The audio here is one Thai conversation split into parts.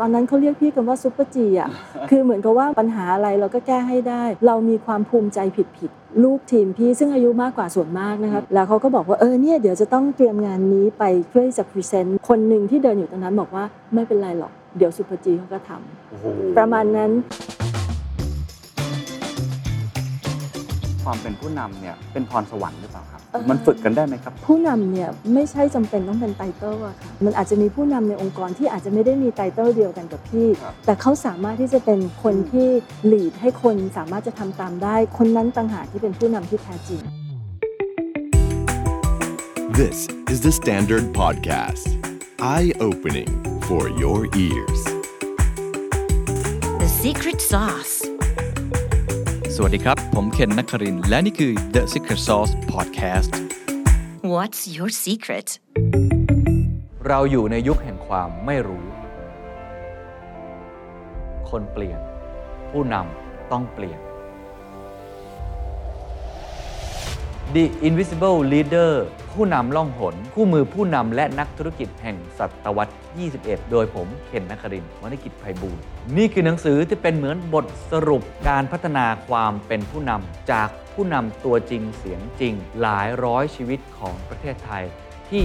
ตอนนั้นเขาเรียกพี่กันว่าซุปเปอร์จีอะ คือเหมือนกับว่าปัญหาอะไรเราก็แก้ให้ได้ เรามีความภูมิใจผิดๆ ลูกทีมพี่ซึ่งอายุมากกว่าส่วนมากนะครับ แล้วเขาก็บอกว่าเออเนี่ยเดี๋ยวจะต้องเตรียมงานนี้ไปเพื่อจะ present คนหนึ่งที่เดินอยู่ตรงนั้นบอกว่าไม่เป็นไรหรอก เดี๋ยวซุปเปอร์จีเขาก็ทำโอ้โหประมาณนั้น ความเป็นผู้นำเนี่ยเป็นพรสวรรค์หรือเปล่าครับเอ่อ มันฝึกกันได้ไหมครับ ผู้นำเนี่ยไม่ใช่จำเป็นต้องเป็นไตเติลอะค่ะมันอาจจะมีผู้นำในองค์กรที่อาจจะไม่ได้มีไตเติลเดียวกันกับพี่ครับแต่เขาสามารถที่จะเป็นคนที่ลีดให้คนสามารถจะทำตามได้ คนนั้นต่างหากที่เป็นผู้นำที่แท้จริง This is the Standard Podcast. Eye opening for your ears. The secret sauce. สวัสดีครับ ผมเคนนักครินทร์และนี่คือ The Secret Sauce Podcast What's your secret? เราอยู่ในยุคแห่งความไม่รู้ คนเปลี่ยน ผู้นำต้องเปลี่ยน The Invisible Leader ผู้นำล่องหน คู่มือผู้นำและนักธุรกิจแห่งศตวรรษ 21 โดยผมเคนนักครินทร์วรรณกิจไพบูลนี่คือหนังสือที่เป็นเหมือนบทสรุปการพัฒนาความเป็นผู้นำจากผู้นำตัวจริงเสียงจริง หลายร้อยชีวิตของประเทศไทย ที่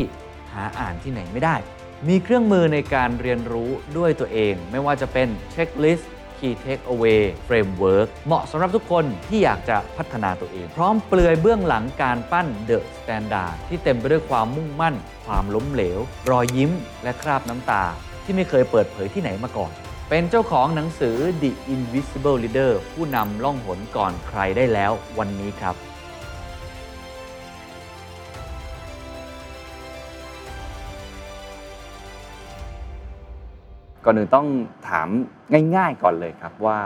หาอ่านที่ไหนไม่ได้ มีเครื่องมือในการเรียนรู้ด้วยตัวเอง ไม่ว่าจะเป็นเช็คลิสต์ Key Takeaway Framework เหมาะสำหรับทุกคนที่อยากจะพัฒนาตัวเอง พร้อมเปลือยเบื้องหลังการปั้น The Standard ที่เต็มไปด้วยความมุ่งมั่น ความล้มเหลว รอยยิ้ม และคราบน้ำตา ที่ไม่เคยเปิดเผยที่ไหนมาก่อน เป็นเจ้าของหนังสือ The Invisible Leader ผู้นำล่องหนก่อนใครได้แล้ววันนี้ครับ ก่อนอื่นต้องถามง่าย ๆ ก่อนเลยครับว่า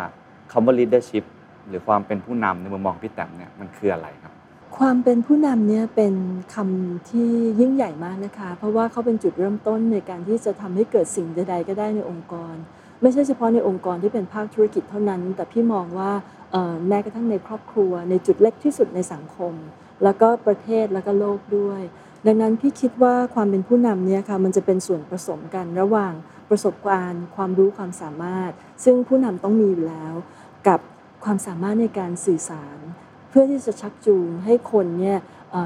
คำว่า leadership หรือความเป็นผู้นำในมุมมองพี่แต้มเนี่ยมันคืออะไรครับ ความเป็นผู้นำเนี่ยเป็นคำที่ยิ่งใหญ่มากนะคะ เพราะว่าเขาเป็นจุดเริ่มต้นในการที่จะทำให้เกิดสิ่งใด ๆ ก็ได้ในองค์กร ไม่ใช่เฉพาะในองค์กรที่เป็นภาคธุรกิจเท่านั้น แต่พี่มองว่าแม้กระทั่งในครอบครัว ในจุดเล็กที่สุดในสังคม แล้วก็ประเทศแล้วก็โลกด้วย ดังนั้นพี่คิดว่าความเป็นผู้นำเนี่ยค่ะมันจะเป็นส่วนผสมกันระหว่าง ประสบการณ์ ความรู้ความสามารถ ซึ่งผู้นำต้องมีอยู่แล้ว กับความสามารถในการสื่อสาร เพื่อที่จะชักจูงให้คนเนี่ย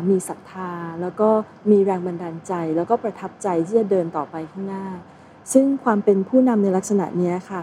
มีศรัทธา แล้วก็มีแรงบันดาลใจ แล้วก็ประทับใจที่จะเดินต่อไปข้างหน้า ซึ่งความเป็นผู้นำในลักษณะนี้ค่ะ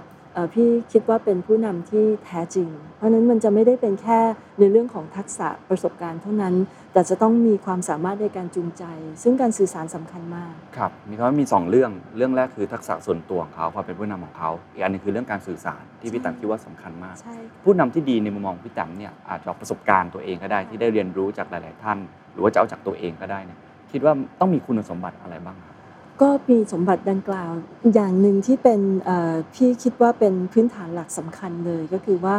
พี่คิดว่าเป็นผู้นำที่แท้จริง เพราะนั้นมันจะไม่ได้เป็นแค่ในเรื่องของทักษะประสบการณ์เท่านั้น แต่จะต้องมีความสามารถในการจูงใจ ซึ่งการสื่อสารสำคัญมาก ครับ มีคำว่ามี 2 เรื่อง เรื่องแรกคือทักษะส่วนตัวของเขาความเป็นผู้นำของเขา อีกอันหนึงคือเรื่องการสื่อสารที่พี่แต้มคิดว่าสำคัญมากใช่ผู้นำที่ดีในมุมมองพี่แต้มเนี่ยอาจจะเอาประสบการณ์ตัวเองก็ได้ที่ได้เรียนรู้จากหลาย ๆ ท่าน หรือว่าจะเอาจากตัวเองก็ได้เนี่ยคิดว่าต้องมีคุณสมบัติอะไรบ้างครับก็มีสมบัติดังกล่าวอย่างหนึ่งที่เป็นเอ่อพี่คิดว่าเป็นพื้นฐานหลักสำคัญเลยก็คือว่า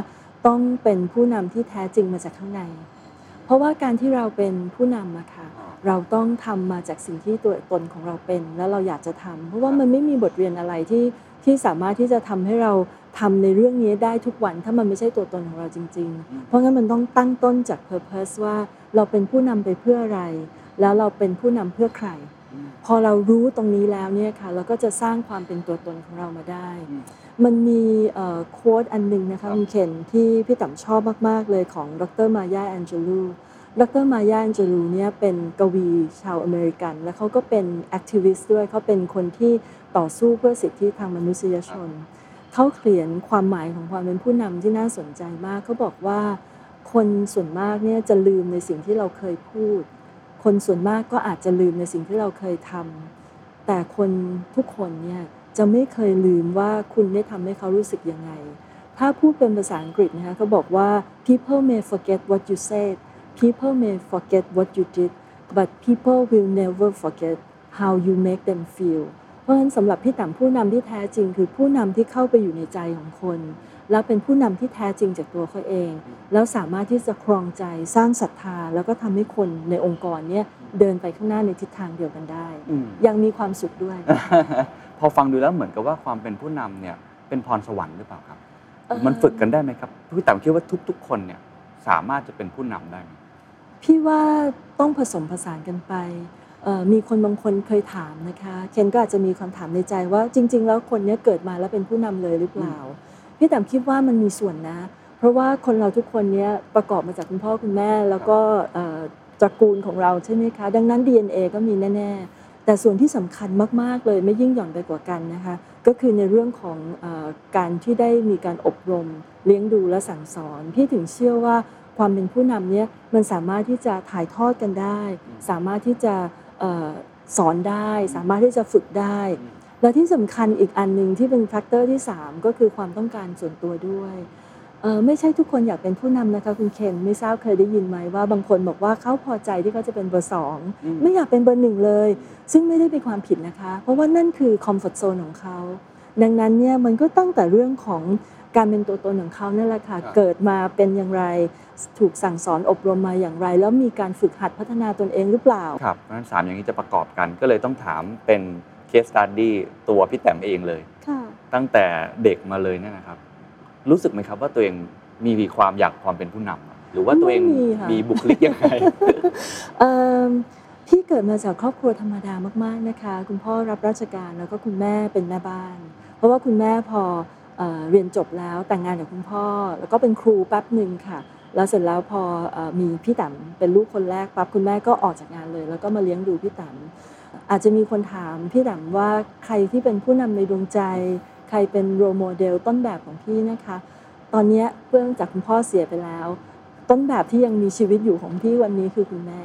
ต้องเป็นผู้นำที่แท้จริงมาจากข้างใน เพราะว่าการที่เราเป็นผู้นำอะค่ะเราต้องทำมาจากสิ่งที่ตัวตนของเราเป็น แล้วเราอยากจะทำเพราะว่ามันไม่มีบทเรียนอะไรที่ที่สามารถที่จะทำให้เราทำในเรื่องนี้ได้ทุกวัน ถ้ามันไม่ใช่ตัวตนของเราจริง ๆ เพราะงั้นมันต้องตั้งต้นจาก purpose ว่าเราเป็นผู้นำไปเพื่ออะไร แล้วเราเป็นผู้นำเพื่อใคร พอเรารู้ตรงนี้แล้วเนี่ยค่ะเราก็จะสร้างความเป็นตัวตนของเรามาได้ มันมี quote อันหนึ่งนะครัคะบคุณเคนที่พี่ต๋ำชอบมาก ๆ เลยของดร.มายาแองเจลูดร.มายาแองเจลูเนี่ยเป็นกวีชาวอเมริกัน และเขาก็เป็น activist ด้วยเขาเป็นคนที่ต่อสู้เพื่อสิทธิทางมนุษยชน เขาเขียนความหมายของความเป็นผู้นำที่น่าสนใจมากเขาบอกว่าคนส่วนมากเนี่ยจะลืมในสิ่งที่เราเคยพูด คนส่วนมากก็อาจจะลืมในสิ่งที่เราเคยทำแต่คนทุกคนเนี่ย จะไม่เคยลืมว่าคุณได้ทำให้เขารู้สึกยังไง ถ้าพูดเป็นภาษาอังกฤษนะคะเขาบอกว่า people may forget what you said people may forget what you did but people will never forget how you make them feel เพราะฉะนั้นสำหรับพี่ต่ำผู้นำที่แท้จริง คือผู้นำที่เข้าไปอยู่ในใจของคน แล้วเป็นผู้นำที่แท้จริงจากตัวเขาเอง แล้วสามารถที่จะครองใจสร้างศรัทธา แล้วก็ทำให้คนในองค์กรเนี่ยเดินไปข้างหน้าในทิศทางเดียวกันได้อืมยังมีความสุขด้วย พอฟังดูแล้วเหมือนกับว่าความเป็นผู้นำเนี่ยเป็นพรสวรรค์หรือเปล่าครับเอ่อมันฝึกกันได้ไหมครับพี่แต้มคิดว่าทุก ๆ คนเนี่ยสามารถจะเป็นผู้นำได้ไหมพี่ว่าต้องผสมผสานกันไปเอ่อเอ่อมีคนบางคนเคยถามนะคะเคนก็อาจจะมีคำถามในใจว่าจริง ๆ แล้วคนเนี้ยเกิดมาแล้วเป็นผู้นำเลยหรือเปล่า พี่แต้มคิดว่ามันมีส่วนนะ เพราะว่าคนเราทุกคนเนี้ยประกอบมาจากคุณพ่อคุณแม่ แล้วก็เอ่อตระกูลของเราใช่ไหมคะ ดังนั้น DNA ก็มีแน่ ๆ แต่ส่วนที่สำคัญมาก ๆ เลยไม่ยิ่งหย่อนไปกว่ากันนะคะ ก็คือในเรื่องของเออการที่ได้มีการอบรม เลี้ยงดูและสั่งสอน พี่ถึงเชื่อว่าความเป็นผู้นำเนี่ยมันสามารถที่จะถ่ายทอดกันได้ สามารถที่จะเอ่อสอนได้ สามารถที่จะฝึกได้ และที่สำคัญอีกอันหนึ่งที่เป็น factor ที่ 3 ก็คือความต้องการส่วนตัวด้วยเอ่อ ไม่ใช่ทุกคนอยากเป็นผู้นำนะคะคุณเคนไม่ทราบเคยได้ยินไหมว่าบางคนบอกว่าเขาพอใจที่เขาจะเป็นเบอร์สองไม่อยากเป็นเบอร์หนึ่งเลย ซึ่งไม่ได้เป็นความผิดนะคะ เพราะว่านั่นคือ comfort zone ของเขาดังนั้นเนี่ยมันก็ตั้งแต่เรื่องของการเป็นตัวตนของเขานั่นแหละค่ะครับเกิดมาเป็นอย่างไรถูกสั่งสอนอบรมมาอย่างไร แล้วมีการฝึกหัดพัฒนาตนเองหรือเปล่าครับเพราะฉะนั้นสามอย่างนี้จะประกอบกันก็เลยต้องถามเป็นเคสตัดดี้ตัวพี่แต้มเองเลยค่ะตั้งแต่เด็กมาเลยเนี่ยนะครับ รู้สึกไหมครับว่าตัวเองมีความอยากความเป็นผู้นำอะหรือว่าตัวเองไม่มีค่ะมีบุคลิกยังไงเอิ่มพี่เกิดมาจากครอบครัวธรรมดามากๆนะคะ คุณพ่อรับราชการแล้วก็คุณแม่เป็นแม่บ้าน เพราะว่าคุณแม่พอเอ่อเรียนจบแล้วแต่งงานกับคุณพ่อ แล้วก็เป็นครูแป๊บหนึ่งค่ะ แล้วเสร็จแล้วพอเอ่อมีพี่ต๋ำเป็นลูกคนแรกปั๊บคุณแม่ก็ออกจากงานเลย แล้วก็มาเลี้ยงดูพี่ต๋ำอาจจะมีคนถามพี่ต๋ำว่าใครที่เป็นผู้นำในดวงใจ ใครเป็นโรโมเดลต้นแบบของพี่นะคะ ตอนเนี้ยเพื่องจากคุณพ่อเสียไปแล้ว ต้นแบบที่ยังมีชีวิตอยู่ของพี่วันนี้คือคุณแม่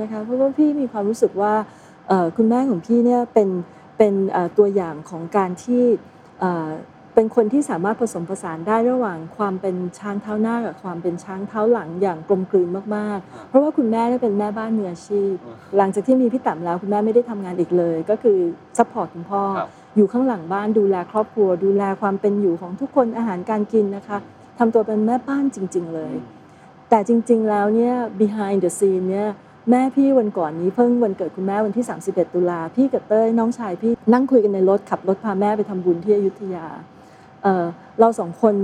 นะคะเพราะว่าพี่มีความรู้สึกว่าเอ่อคุณแม่ของพี่เนี่ยเป็นเป็นเอ่อตัวอย่างของการที่เอ่อเป็นคนที่สามารถผสมผสานได้ระหว่างความเป็นช้างเท้าหน้ากับความเป็นช้างเท้าหลังอย่างกลมกลืนมากๆ เพราะว่าคุณแม่เนี่ยเป็นแม่บ้านมืออาชีพ หลังจากที่มีพี่ต๋ำแล้วคุณแม่ไม่ได้ทำงานอีกเลย ก็คือ support คุณพ่อครับ อยู่ข้างหลังบ้านดูแลครอบครัว ดูแลความเป็นอยู่ของทุกคนอาหารการกินนะคะทำตัวเป็นแม่บ้านจริง ๆ เลย แต่จริง ๆ แล้วเนี่ย behind the scene เนี่ยแม่พี่วันก่อนนี้เพิ่งวันเกิดคุณแม่วันที่ 31 ตุลาพี่กับเต้ยน้องชายพี่นั่งคุยกันในรถขับรถพาแม่ไปทำบุญที่อยุธยาเอ่อเราสองคน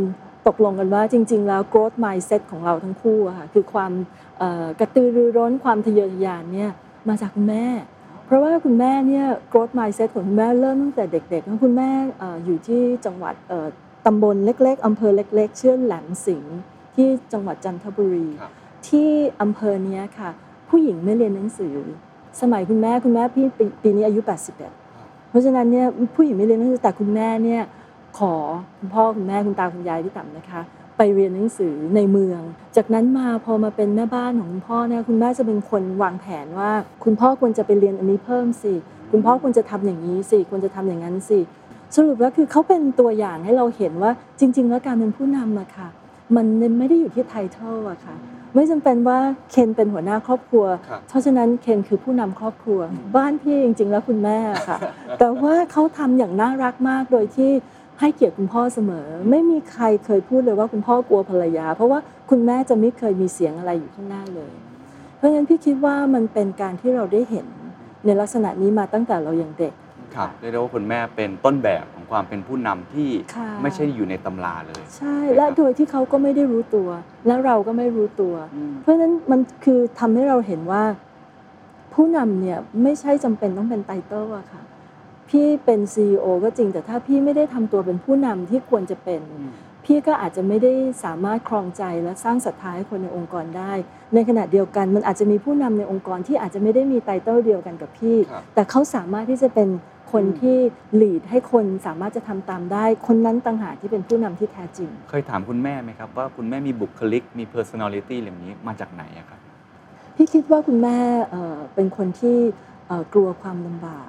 ตกลงกันว่าจริง ๆ แล้ว growth mindset ของเราทั้งคู่อะค่ะคือความเอ่อกระตือรือร้นความทะเยอทะยานเนี่ยมาจากคุณแม่ เพราะว่าคุณแม่เนี่ย growth mindset ของคุณแม่เริ่มตั้งแต่เด็กๆคุณแม่เอ่ออยู่ที่จังหวัดเอ่อตำบลเล็ก ๆอำเภอเล็กๆชื่อแหลมสิงห์ที่จังหวัดจันทบุรีครับที่อำเภอเนี้ยค่ะ ผู้หญิงไม่เรียนหนังสือ สมัยคุณแม่คุณแม่พี่ปีปีนี้อายุ 81 เพราะฉะนั้นเนี่ยผู้หญิงไม่เรียนหนังสือแต่คุณแม่เนี่ยขอคุณพ่อคุณแม่คุณตาคุณยายที่ต่ำนะคะ ไปเรียนหนังสือในเมือง จากนั้นมาพอมาเป็นแม่บ้านของคุณพ่อเนี่ยคุณแม่จะเป็นคนวางแผนว่า คุณพ่อควรจะไปเรียนอันนี้เพิ่มสิ คุณพ่อควรจะทำอย่างนี้สิควรจะทำอย่างนั้นสิ สรุปแล้วคือเขาเป็นตัวอย่างให้เราเห็นว่าจริง ๆ แล้วการเป็นผู้นำอะค่ะ มันไม่ได้อยู่ที่ไทเทิลอะค่ะไม่จำเป็นว่าเคนเป็นหัวหน้าครอบครัวครับเพราะฉะนั้นเคนคือผู้นำครอบครัว บ้านพี่จริง ๆ แล้วคุณแม่ค่ะ แต่ว่าเขาทำอย่างน่ารักมากโดยที่ ให้เกียรติคุณพ่อเสมอ ไม่มีใครเคยพูดเลยว่าคุณพ่อกลัวภรรยา เพราะว่าคุณแม่จะไม่เคยมีเสียงอะไรอยู่ข้างหน้าเลย เพราะฉะนั้นพี่คิดว่ามันเป็นการที่เราได้เห็นในลักษณะนี้มาตั้งแต่เรายังเด็กครับเรียกได้ว่าคุณแม่เป็นต้นแบบของความเป็นผู้นำที่ค่ะไม่ใช่อยู่ในตำราเลย ใช่และโดยที่เขาก็ไม่ได้รู้ตัว และเราก็ไม่รู้ตัว เพราะฉะนั้นมันคือทำให้เราเห็นว่า ผู้นำเนี่ยไม่ใช่จำเป็นต้องเป็นไตเติลอะค่ะ พี่เป็น CEO ก็จริง แต่ถ้าพี่ไม่ได้ทำตัวเป็นผู้นำที่ควรจะเป็น พี่ก็อาจจะไม่ได้สามารถครองใจและสร้างศรัทธาให้คนในองค์กรได้ ในขณะเดียวกันมันอาจจะมีผู้นำในองค์กรที่อาจจะไม่ได้มีไตเติลเดียวกันกับพี่ครับแต่เขาสามารถที่จะเป็นคนที่ lead ให้คนสามารถจะทำตามได้ คนนั้นต่างหากที่เป็นผู้นำที่แท้จริง เคยถามคุณแม่ไหมครับ ว่าคุณแม่มีบุคลิกมี personality เหล่านี้มาจากไหนอะครับ พี่คิดว่าคุณแม่เอ่อเป็นคนที่เอ่อกลัวความลำบาก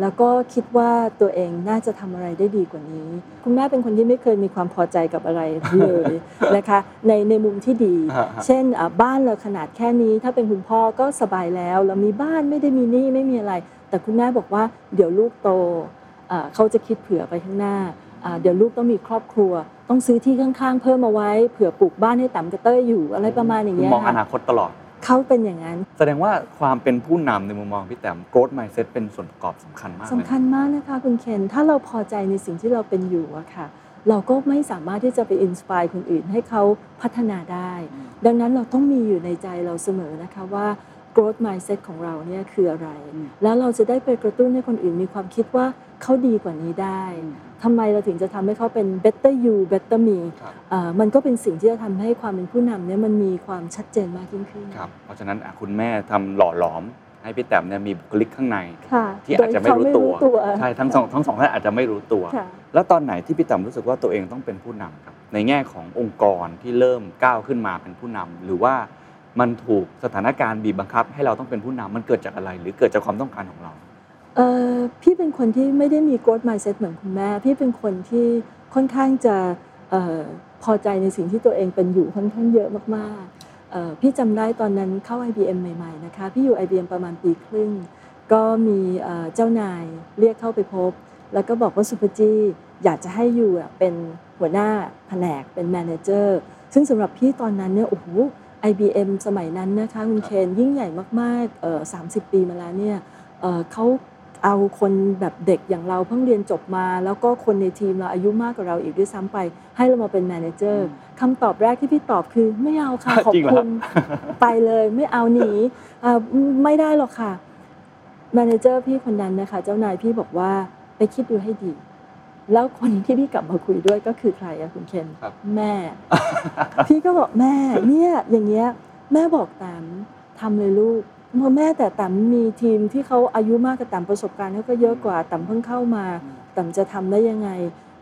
แล้วก็คิดว่าตัวเองน่าจะทำอะไรได้ดีกว่านี้ คุณแม่เป็นคนที่ไม่เคยมีความพอใจกับอะไรเลยนะคะในในมุมที่ดีฮะฮะเช่นอะบ้านเราขนาดแค่นี้ถ้าเป็นคุณพ่อก็สบายแล้วเรามีบ้านไม่ได้มีหนี้ไม่มีอะไร แต่คุณแม่บอกว่าเดี๋ยวลูกโตอ่าเขาจะคิดเผื่อไปข้างหน้าอ่าเดี๋ยวลูกต้องมีครอบครัว ต้องซื้อที่ข้างๆ เพิ่มมาไว้เผื่อปลูกบ้านให้ต่ำกระเต้ยอยู่อะไรประมาณอย่างคือเงี้ยมองอค่ะนาคตตลอด เขาเป็นอย่างนั้น แสดงว่าความเป็นผู้นำในมุมมองพี่แต้ม growth mindset เป็นส่วนประกอบสำคัญมากเลยสำคัญมากนะคะคุณเคน ถ้าเราพอใจในสิ่งที่เราเป็นอยู่อะค่ะ เราก็ไม่สามารถที่จะไปอินสปายคนอื่นให้เขาพัฒนาได้ ดังนั้นเราต้องมีอยู่ในใจเราเสมอนะคะว่า growth mindset ของเราเนี่ยคืออะไร แล้วเราจะได้ไปกระตุ้นให้คนอื่นมีความคิดว่าเขาดีกว่านี้ได้ ทำไมเราถึงจะทำให้เขาเป็น better you better me ครับเอ่อมันก็เป็นสิ่งที่จะทำให้ความเป็นผู้นำเนี่ยมันมีความชัดเจนมากยิ่งขึ้นครับเพราะฉะนั้นอะคุณแม่ทำหล่อหลอมให้พี่แต้มเนี่ยมีบุคลิกข้างในค่ะที่อาจจะไม่รู้ตัวโดยเขาไม่รู้ตัวใช่ทั้งสองทั้งสองท่านอาจจะไม่รู้ตัวค่ะแล้วตอนไหนที่พี่แต้มรู้สึกว่าตัวเองต้องเป็นผู้นำครับ ในแง่ขององค์กรที่เริ่มก้าวขึ้นมาเป็นผู้นำหรือว่ามันถูกสถานการณ์บีบบังคับ ให้เราต้องเป็นผู้นำมันเกิดจากอะไร หรือเกิดจากความต้องการของเรา เออพี่เป็นคนที่ไม่ได้มี growth mindset เหมือนคุณแม่ พี่เป็นคนที่ค่อนข้างจะเออพอใจในสิ่งที่ตัวเองเป็นอยู่ค่อนข้างเยอะมากๆพี่จำได้ตอนนั้นเข้า IBM ใหม่ๆนะคะพี่อยู่ IBM ประมาณปีครึ่ง ก็มีเจ้านายเรียกเข้าไปพบ แล้วก็บอกว่าสุภจีอยากจะให้อยู่ะเป็นหัวหน้าแผนกเป็น manager ซึ่งสำหรับพี่ตอนนั้นเนี่ยโอ้โห IBM สมัยนั้นนะคะคุณเคนยิ่งใหญ่มากๆเอ่อ30ปีมาแล้วเนี่ยเขา เอาคนแบบเด็กอย่างเราเพิ่งเรียนจบมา แล้วก็คนในทีมเราอายุมากกว่าเราอีกด้วยซ้ำไป ให้เรามาเป็น manager คำตอบแรกที่พี่ตอบคือไม่เอาค่ะจริงเหรอครับ ขอบคุณไปเลยไม่เอาหนีอ่าไม่ได้หรอกค่ะ manager พี่คนนั้นนะคะ เจ้านายพี่บอกว่าไปคิดดูให้ดี แล้วคนที่พี่กลับมาคุยด้วยก็คือใครอะคุณเคนครับแม่ พี่ก็บอกแม่เนี่ยอย่างเงี้ยแม่บอกแตมทำเลยลูก เมื่อแม่แต่แตมมีทีมที่เขาอายุมากกว่าแตมประสบการณ์เขาก็เยอะกว่าแตมเพิ่งเข้ามาแตมจะทำได้ยังไง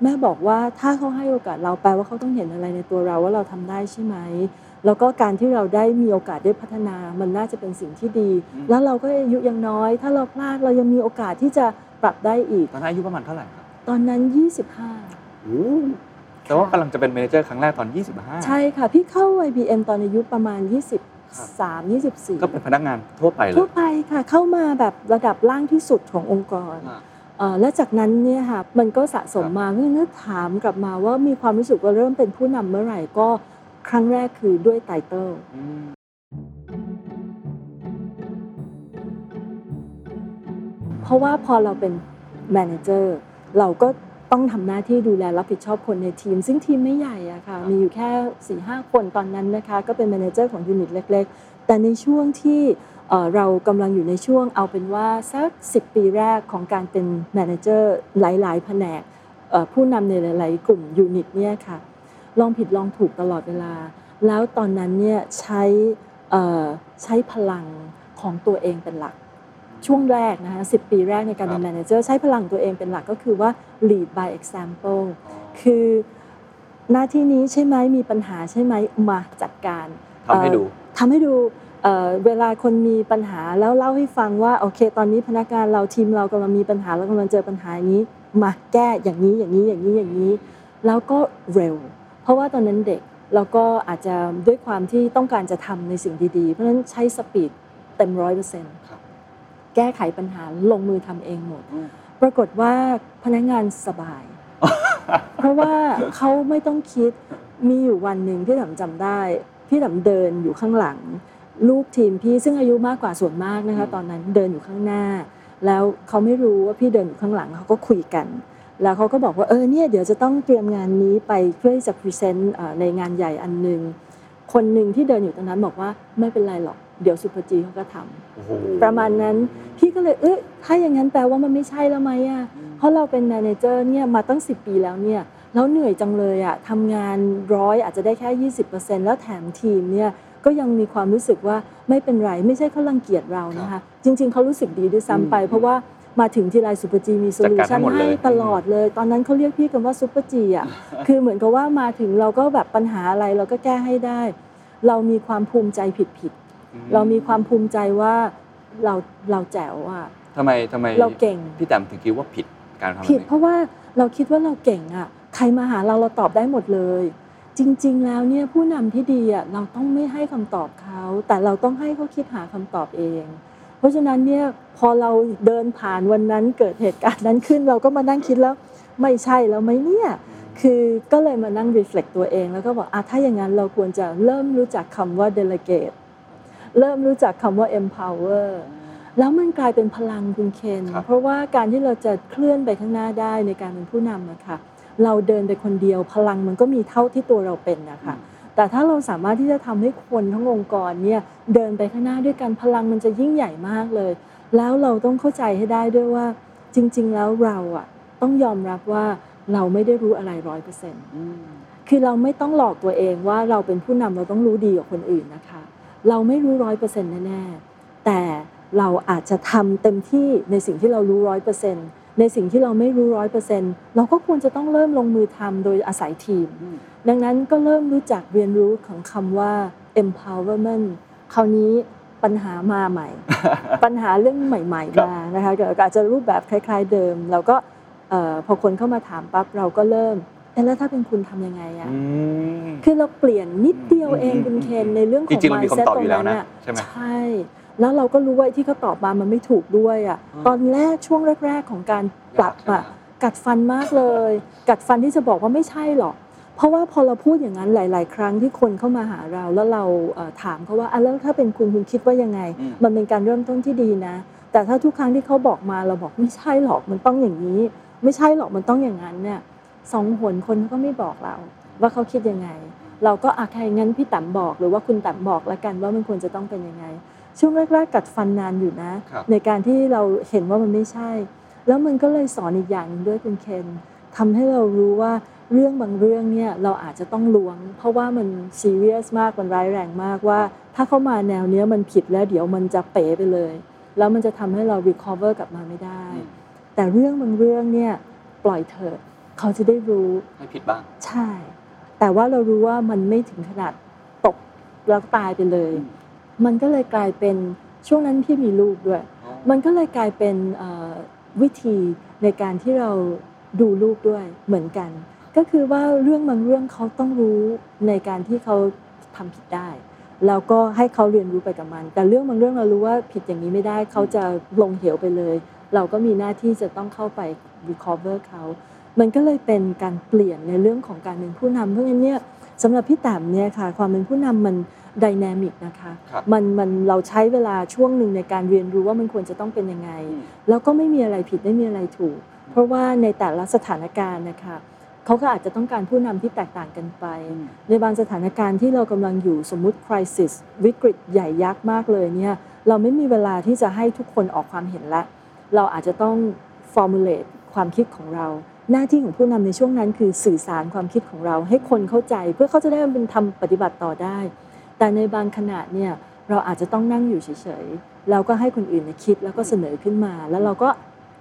แม่บอกว่าถ้าเขาให้โอกาสเราแปลว่าเขาต้องเห็นอะไรในตัวเราว่าเราทำได้ใช่ไหมแล้วก็การที่เราได้มีโอกาสได้พัฒนามันน่าจะเป็นสิ่งที่ดี แล้วเราก็อายุยังน้อย ถ้าเราพลาดเรายังมีโอกาสที่จะปรับได้อีกตอนนั้นอายุประมาณเท่าไหร่ครับตอนนั้น 25โอ้แต่ว่ากำลังจะเป็นเมเนเจอร์ครั้งแรกตอน 25 ใช่ค่ะ พี่เข้า IBM ตอนอายุประมาณ 23 24 ก็เป็นพนักงานทั่วไปเลทั่วยไปค่ะเข้ามาแบบระดับล่างที่สุดขององค์กรอ่าเอ่อและจากนั้นเนี่ยค่ะมันก็สะสมมาเมื่อนึกถามกลับมาว่ามีความรู้สึกว่าเริ่มเป็นผู้นำเมื่อไหร่ก็ครั้งแรกคือด้วย title อืมเพราะว่าพอเราเป็น manager เราก็ ต้องทำหน้าที่ดูแลรับผิดชอบคนในทีม ซึ่งทีมไม่ใหญ่อะค่ะมีอยู่แค่สี่ห้าคนตอนนั้นนะคะก็เป็น manager ของ unit เล็ก ๆ แต่ในช่วงที่เอ่อเรากำลังอยู่ในช่วงเอาเป็นว่าสัก 10 ปีแรกของการเป็น manager หลาย ๆ แผนกเอ่อผู้นำในหลาย ๆ กลุ่มยูนิตเนี่ยค่ะลองผิดลองถูกตลอดเวลา แล้วตอนนั้นเนี่ยใช้เอ่อใช้พลังของตัวเองเป็นหลัก ช่วงแรกนะคะ10ปีแรกในการเป็นแมเนเจอร์ใช้พลังตัวเองเป็นหลักก็คือว่า lead by example คือหน้าที่นี้ใช่ไหมมีปัญหาใช่ไหมมาจัดการทำให้ดูเอ่อทำให้ดูเอ่อเวลาคนมีปัญหาแล้วเล่าให้ฟังว่าโอเค ตอนนี้พนักงานเราทีมเรากำลังมีปัญหาเรากำลังเจอปัญหาอย่างนี้ มาแก้อย่างนี้อย่างนี้อย่างนี้อย่างนี้ แล้วก็เร็ว เพราะว่าตอนนั้นเด็กแล้วก็อาจจะด้วยความที่ต้องการจะทำในสิ่งดีๆ เพราะฉะนั้นใช้สปีดเต็มร้อยเปอร์เซ็นต์ครับ แก้ไขปัญหาลงมือทำเองหมด ปรากฏว่าพนักงานสบาย เพราะว่าเขาไม่ต้องคิดมีอยู่วันหนึ่งพี่ถำจำได้ พี่ถำเดินอยู่ข้างหลัง ลูกทีมพี่ซึ่งอายุมากกว่าส่วนมากนะคะ ตอนนั้นเดินอยู่ข้างหน้า แล้วเขาไม่รู้ว่าพี่เดินอยู่ข้างหลังเขาก็คุยกัน แล้วเขาก็บอกว่าเออเนี่ยเดี๋ยวจะต้องเตรียมงานนี้ไปเพื่อที่จะ present ในงานใหญ่อันหนึ่งคนหนึ่งที่เดินอยู่ตรงนั้นบอกว่าไม่เป็นไรหรอก เดี๋ยวศุภจีเขาก็ทำโอ้โหประมาณนั้นพี่ก็เลยเอ้ยถ้าอย่างนั้นแปลว่ามันไม่ใช่แล้วไหมอะเพราะเราเป็น manager เนี่ยมาตั้ง 10 ปีแล้วเนี่ยแล้วเหนื่อยจังเลยอะทำงานร้อยอาจจะได้แค่ 20%แล้วแถมทีมเนี่ยก็ยังมีความรู้สึกว่าไม่เป็นไรไม่ใช่เขารังเกียจเรานะคะ จริง ๆเขารู้สึกดีด้วยซ้ำไป เพราะว่ามาถึงทีไรศุภจีมี solution ให้ตลอดเลย ตอนนั้นเขาเรียกพี่กันว่าซูเปอร์จีอะคือเหมือนกับว่ามาถึงเราก็แบบปัญหาอะไรเราก็แก้ให้ได้ เรามีความภูมิใจผิดๆ เรามีความภูมิใจว่าเราเราแจ๋วอะทำไมทำไมเราเก่งพี่แต้มถึงคิดว่าผิดการทำแบบผิดนี้เพราะว่าเราคิดว่าเราเก่งอะ ใครมาหาเราเราตอบได้หมดเลย จริง ๆ แล้วเนี่ยผู้นำที่ดีอะเราต้องไม่ให้คำตอบเขา แต่เราต้องให้เขาคิดหาคำตอบเอง เพราะฉะนั้นเนี่ยพอเราเดินผ่านวันนั้นเกิดเหตุการณ์นั้นขึ้น เราก็มานั่งคิดแล้วไม่ใช่แล้วไหมเนี่ยคือก็เลยมานั่ง reflect ตัวเองแล้วก็บอกอะถ้าอย่างนั้นเราควรจะเริ่มรู้จักคำว่า delegate เริ่มรู้จักคำว่า empower แล้วมันกลายเป็นพลังคุณเคนครับเพราะว่าการที่เราจะเคลื่อนไปข้างหน้าได้ในการเป็นผู้นำอะค่ะเราเดินไปคนเดียวพลังมันก็มีเท่าที่ตัวเราเป็นนะคะแต่แต่ถ้าเราสามารถที่จะทำให้คนทั้งองค์กรเนี่ยเดินไปข้างหน้าด้วยกันพลังมันจะยิ่งใหญ่มากเลย แล้วเราต้องเข้าใจให้ได้ด้วยว่า จริง ๆ แล้วเราอะต้องยอมรับว่าเราไม่ได้รู้อะไรร้อยเปอร์เซ็นต์คือเราไม่ต้องหลอกตัวเองว่าเราเป็นผู้นำเราต้องรู้ดีกว่าคนอื่นนะคะ เราไม่รู้ร้อยเปอร์เซ็นต์แน่ๆแต่เราอาจจะทำเต็มที่ในสิ่งที่เรารู้ร้อยเปอร์เซ็นต์ในสิ่งที่เราไม่รู้ร้อยเปอร์เซ็นต์เราก็ควรจะต้องเริ่มลงมือทำโดยอาศัยทีม ดังนั้นก็เริ่มรู้จักเรียนรู้ของคำว่า empowerment คราวนี้ปัญหามาใหม่ ปัญหาเรื่องใหม่ครับๆมานะคะก็อาจจะรูปแบบคล้าย ๆ เดิม เราก็เอ่อพอคนเข้ามาถามปั๊บเราก็เริ่ม เอ๊ะแล้วถ้าเป็นคุณทำยังไงอะ อืม คือเราเปลี่ยนนิดเดียวเองอืมคุณเคนอืมในเรื่องของ จริงๆเรามี mindset คำตอบตอรยู่งแล้วนั้นนะน่ะใช่ไหมใช่ แล้วเราก็รู้ว่าไอ้ที่เขาตอบมามันไม่ถูกด้วยอะอืม ตอนแรกช่วงแรก ๆของการปรับอะยากใช่ไหมกัดฟันมากเลย กัดฟันที่จะบอกว่าไม่ใช่หรอก เพราะว่าพอเราพูดอย่างนั้นหลาย ๆ ครั้งที่คนเข้ามาหาเราแล้วเราเอ่อถามเขาว่าอะแล้วถ้าเป็นคุณคุณคิดว่ายังไง อืม มันเป็นการเริ่มต้นที่ดีนะ แต่ถ้าทุกครั้งที่เขาบอกมาเราบอกไม่ใช่หรอกมันต้องอย่างนี้ ไม่ใช่หรอกมันต้องอย่างนั้นเนี่ย สองหนคนเขาก็ไม่บอกเรา ว่าเขาคิดยังไง เราก็อาใครงั้นพี่แต๋มบอกหรือว่าคุณแต๋มบอกแล้วกันว่ามันควรจะต้องเป็นยังไง ช่วงแรกๆกัดฟันนานอยู่นะครับในการที่เราเห็นว่ามันไม่ใช่ แล้วมันก็เลยสอนอีกอย่างหนึงด้วยคุณเคนทำให้เรารู้ว่าเรื่องบางเรื่องเนี่ยเราอาจจะต้องล้วง เพราะว่ามันซีเรียสมากมันร้ายแรงมากว่า ถ้าเข้ามาแนวเนี้ยมันผิดแล้วเดี๋ยวมันจะเป๋ไปเลย แล้วมันจะทำให้เรา recover กลับมาไม่ได้ แต่เรื่องบางเรื่องเนี่ยปล่อยเถอะ เขาจะได้รู้ ไม่ผิดบ้าง ใช่ แต่ว่าเรารู้ว่ามันไม่ถึงขนาดตกแล้วตายไปเลยอืมมันก็เลยกลายเป็นช่วงนั้นที่มีลูกด้วย มันก็เลยกลายเป็นเอ่อวิธีในการที่เราดูลูกด้วยเหมือนกัน ก็คือว่าเรื่องบางเรื่องเขาต้องรู้ในการที่เขาทำผิดได้แล้วก็ให้เขาเรียนรู้ไปกับมัน แต่เรื่องบางเรื่องเรารู้ว่าผิดอย่างนี้ไม่ได้เขาจะลงเหวไปเลย เราก็มีหน้าที่จะต้องเข้าไป recover เขา มันก็เลยเป็นการเปลี่ยนในเรื่องของการเป็นผู้นำเพราะงั้นเนี่ยสำหรับพี่แต้มเนี่ยค่ะความเป็นผู้นำมันดินามิกนะคะครับมันมันเราใช้เวลาช่วงหนึ่งในการเรียนรู้ว่ามันควรจะต้องเป็นยังไง อืม แล้วก็ไม่มีอะไรผิดไม่มีอะไรถูก เพราะว่าในแต่ละสถานการณ์นะคะเขาก็อาจจะต้องการผู้นำที่แตกต่างกันไป ในบางสถานการณ์ที่เรากำลังอยู่สมมุติ crisis วิกฤตใหญ่ยักษ์มากเลยเนี่ยเราไม่มีเวลาที่จะให้ทุกคนออกความเห็นละ เราอาจจะต้อง formulate ความคิดของเรา หน้าที่ของผู้นำในช่วงนั้นคือสื่อสารความคิดของเราให้คนเข้าใจ เพื่อเขาจะได้เป็นทำปฏิบัติต่อได้ แต่ในบางขณะเนี่ยเราอาจจะต้องนั่งอยู่เฉยๆแล้วก็ให้คนอื่นเนี่ยคิดแล้วก็เสนอขึ้นมา แล้วเราก็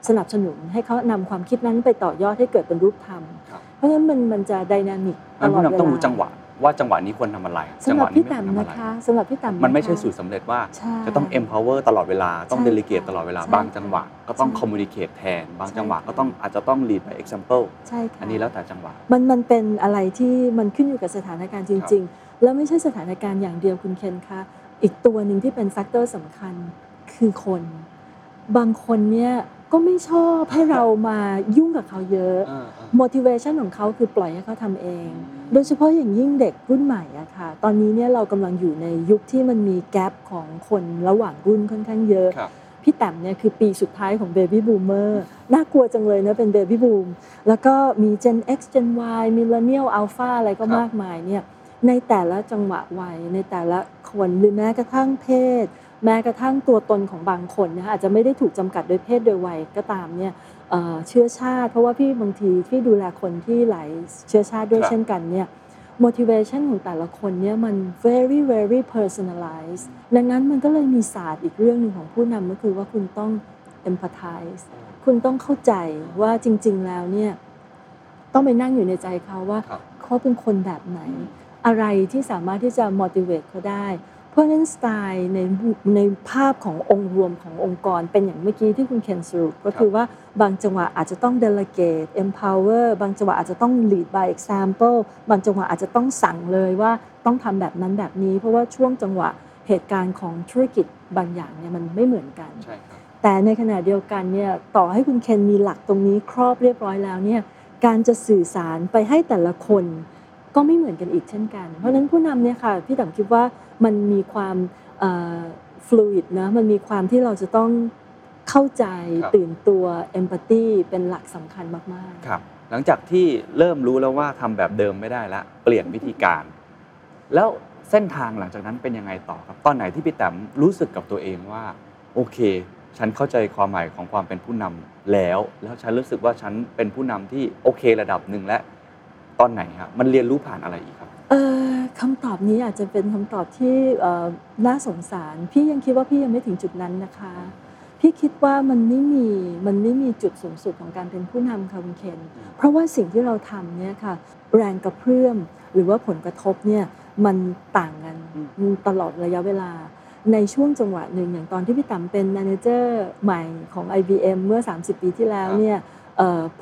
สนับสนุนให้เขานำความคิดนั้นไปต่อยอดให้เกิดเป็นรูปธรรมครับเพราะฉะนั้นมันมันจะไดนามิกตงั้นลอผู้ดเวลานำต้องรู้จังหวะ ว่าจังหวะนี้ควรทำอะไรสำจัหหรับวะนี้พี่ไม่แต๋ควมรทำนะอะไรคะสำหรับพี่แต๋มมันไม่ใช่ะคะสูตรสำเร็จว่าใช่จะต้อง empower ตลอดเวลาต้องใช่ delegate ค่ะตลอดเวลาใช่บางจังหวะก็ต้องใช่ communicate แทน บางใช่จังหวะค่ะก็ต้องอาจจะต้อง lead by example ใช่ค่ะอันนี้แล้วแต่จังหวะมันมันเป็นอะไรที่มันขึ้นอยู่กับสถานการณ์จริง ๆ แล้วไม่ใช่สถานการณ์อย่างเดียวคุณเคนคะอีกตัวหนึ่งที่เป็นแฟกเตอร์สำคัญคือคน บางคนเนี่ยก็ไม่ชอบให้เรามายุ่งกับเขาเยอะ motivation ของเขาคือปล่อยให้เขาทำเอง โดยเฉพาะอย่างยิ่งเด็กรุ่นใหม่อะค่ะ ตอนนี้เนี่ยเรากำลังอยู่ในยุคที่มันมีแกลบของคนระหว่างรุ่นค่อนข้างเยอะครับพี่แต้มเนี่ยคือปีสุดท้ายของ Baby Boomer น่ากลัวจังเลยนะเป็น Baby Boom แล้วก็มี Gen X Gen Y Millennial Alpha อะไรก็ครับมากมายเนี่ยในแต่ละจังหวะวัยในแต่ละคนหรือแม้กระทั่งเพศ แม้กระทั่งตัวตนของบางคนนะคะอาจจะไม่ได้ถูกจำกัดโดยเพศโดยวัยก็ตามเนี่ย เอ่อเชื้อชาติ เพราะว่าพี่บางทีที่ดูแลคนที่หลายเชื้อชาติด้วยครับเช่นกันเนี่ย motivation ของแต่ละคนเนี่ยมัน very very personalized ดังนั้นมันก็เลยมีศาสตร์อีกเรื่องหนึ่งของผู้นำก็คือว่าคุณต้อง empathize คุณต้องเข้าใจว่าจริง ๆ แล้วเนี่ยต้องไปนั่งอยู่ในใจเขาว่าครับเขาเป็นคนแบบไหน อะไรที่สามารถที่จะ motivate เขาได้เพ ราะฉะนั้นสไตล์ในในภาพขององค์รวมขององค์กรเป็นอย่างเมื่อกี้ที่คุณเคนสรุปก็คือว่าบางจังหวะอาจจะต้อง delegate empower บางจังหวะอาจจะต้อง lead by example บางจังหวะอาจจะต้องสั่งเลยว่าต้องทำแบบนั้นแบบนี้ เพราะว่าช่วงจังหวะเหตุการณ์ของธุรกิจบางอย่างเนี่ยมันไม่เหมือนกันใช่ครับแต่ในขณะเดียวกันเนี่ยต่อให้คุณเคนมีหลักตรงนี้ครอบเรียบร้อยแล้วเนี่ยการจะสื่อสารไปให้แต่ละคน ก็ไม่เหมือนกันอีกเช่นกัน เพราะฉะนั้นผู้นำเนี่ยค่ะพี่ต๋มคิดว่ามันมีความฟลูอิดนะมันมีความที่เราจะต้องเข้าใจครับตื่นตัวเอมพัตตีเป็นหลักสำคัญมากๆครับหลังจากที่เริ่มรู้แล้วว่าทำแบบเดิมไม่ได้แล้วเปลี่ยนวิธีการ แล้วเส้นทางหลังจากนั้นเป็นยังไงต่อครับ ตอนไหนที่พี่แต้มรู้สึกกับตัวเองว่า โอเค ฉันเข้าใจความหมายของความเป็นผู้นำแล้ว แล้วฉันรู้สึกว่าฉันเป็นผู้นำที่โอเคระดับหนึ่งและ ตอนไหนครับมันเรียนรู้ผ่านอะไรอีกครับเอ่อคำตอบนี้อาจจะเป็นคำตอบที่เอ่อน่าสงสาร พี่ยังคิดว่าพี่ยังไม่ถึงจุดนั้นนะคะ พี่คิดว่ามันไม่มีมันไม่มีจุดสูงสุดของการเป็นผู้นำค่ะคุณเคนเพราะว่าสิ่งที่เราทำเนี่ยค่ะ แรงกระเพื่อมหรือว่าผลกระทบเนี่ยมันต่างกันตลอดระยะเวลาในช่วงจังหวะหนึ่งอย่างตอนที่พี่ต๋ำเป็นแมเนเจอร์ใหม่ของ IBM เมื่อ 30 ปีที่แล้วเนี่ยเอ่อ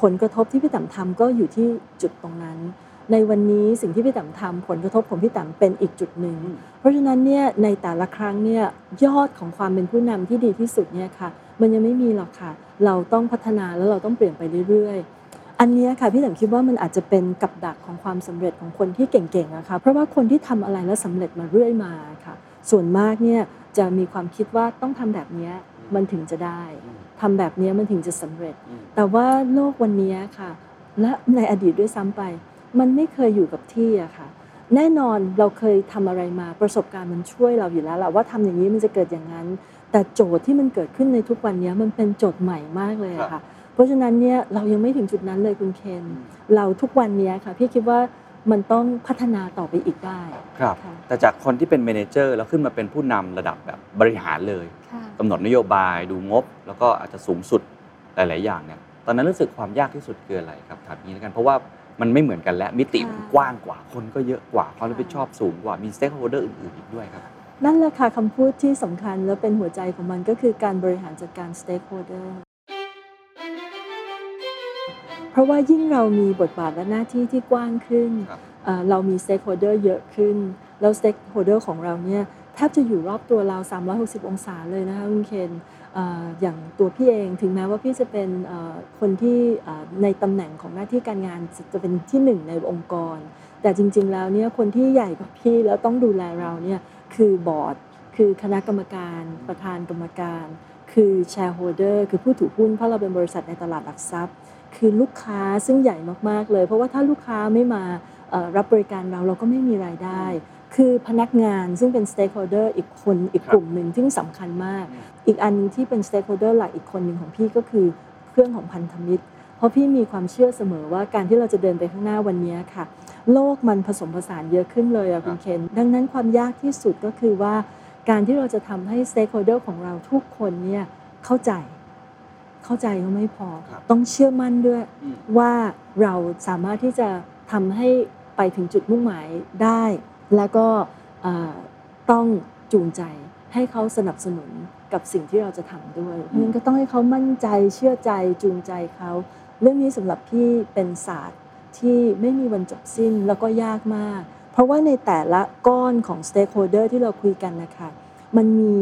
ผลกระทบที่พี่ต๋ำทำก็อยู่ที่จุดตรงนั้น ในวันนี้สิ่งที่พี่ต๋ำทำผลกระทบของพี่ต๋ำเป็นอีกจุดหนึ่ง เพราะฉะนั้นเนี่ยในแต่ละครั้งเนี่ยยอดของความเป็นผู้นำที่ดีที่สุดเนี่ยค่ะมันยังไม่มีหรอกค่ะ เราต้องพัฒนาแล้วเราต้องเปลี่ยนไปเรื่อยๆ อันเนี้ยค่ะพี่ต๋ำคิดว่ามันอาจจะเป็นกับดักของความสำเร็จของคนที่เก่งๆอะค่ะเพราะว่าคนที่ทำอะไรแล้วสำเร็จมาเรื่อยมาค่ะ ส่วนมากเนี่ยจะมีความคิดว่าต้องทำแบบเนี้ย มันถึงจะได้ทำแบบเนี้ยมันถึงจะสำเร็จ แต่ว่าโลกวันนี้ค่ะ และในอดีตด้วยซ้ำไป มันไม่เคยอยู่กับที่อะค่ะ แน่นอนเราเคยทำอะไรมาประสบการณ์มันช่วยเราอยู่แล้วแหละว่าทำอย่างนี้มันจะเกิดอย่างนั้น แต่โจทย์ที่มันเกิดขึ้นในทุกวันนี้มันเป็นโจทย์ใหม่มากเลยอะค่ะ เพราะฉะนั้นเนี่ยเรายังไม่ถึงจุดนั้นเลยคุณเคน เราทุกวันนี้ค่ะพี่คิดว่า มันต้องพัฒนาต่อไปอีกได้ครับค่ะแต่จากคนที่เป็นเมเนเจอร์แล้วขึ้นมาเป็นผู้นำระดับแบบบริหารเลยค่ะกำหนดนโยบายดูงบ แล้วก็อาจจะสูงสุดหลาย ๆ อย่างเนี่ยตอนนั้นรู้สึกความยากที่สุดคืออะไรครับถามนี้แล้วกันเพราะว่ามันไม่เหมือนกันและมิติมันกว้างกว่าคนก็เยอะกว่าความรับผิดชอบสูงกว่ามีสเต็กโฮเดอร์อื่น ๆ อีกด้วยครับ นั่นแหละค่ะคำพูดที่สำคัญและเป็นหัวใจของมันก็คือการบริหารจัดการ stakeholder เพราะว่ายิ่งเรามีบทบาทและหน้าที่ที่กว้างขึ้นครับเอ่อเรามี stakeholder เยอะขึ้น แล้ว stakeholder ของเราเนี่ยแทบจะอยู่รอบตัวเรา 360 องศาเลยนะคะคุณเคนเอ่ออย่างตัวพี่เองถึงแม้ว่าพี่จะเป็นเอ่อคนที่เอ่อในตำแหน่งของหน้าที่การงานจะจะเป็นที่หนึ่งในองค์กร แต่จริง ๆ แล้วเนี่ยคนที่ใหญ่กว่าพี่แล้วต้องดูแลเราเนี่ยคือบอร์ด คือคณะกรรมการ ประธานกรรมการ คือ shareholder คือผู้ถือหุ้นเพราะเราเป็นบริษัทในตลาดหลักทรัพย์ คือลูกค้าซึ่งใหญ่มากๆเลย เพราะว่าถ้าลูกค้าไม่มาเอ่อรับบริการเราเราก็ไม่มีรายได้ คือพนักงานซึ่งเป็น stakeholder อีกคนอีกครับกลุ่มหนึ่งที่สำคัญมาก อีกอันหนึงที่เป็น stakeholder หลักอีกคนหนึ่งของพี่ก็คือเครื่องของพันธมิตร เพราะพี่มีความเชื่อเสมอว่าการที่เราจะเดินไปข้างหน้าวันนี้ค่ะ โลกมันผสมผสานเยอะขึ้นเลยอะคุณเคนดังนั้นความยากที่สุดก็คือว่า การที่เราจะทำให้ stakeholder ของเราทุกคนเนี่ยเข้าใจ เข้าใจก็ไม่พอ ครับต้องเชื่อมั่นด้วยอืม ว่าเราสามารถที่จะทำให้ไปถึงจุดมุ่งหมายได้ แล้วก็เอ่อต้องจูงใจให้เขาสนับสนุนกับสิ่งที่เราจะทำด้วยเพราะฉะนั้นก็ต้องให้เขามั่นใจเชื่อใจจูงใจเขา เรื่องนี้สำหรับพี่เป็นศาสตร์ที่ไม่มีวันจบสิ้นแล้วก็ยากมาก เพราะว่าในแต่ละก้อนของ stakeholder ที่เราคุยกันนะคะ มันมี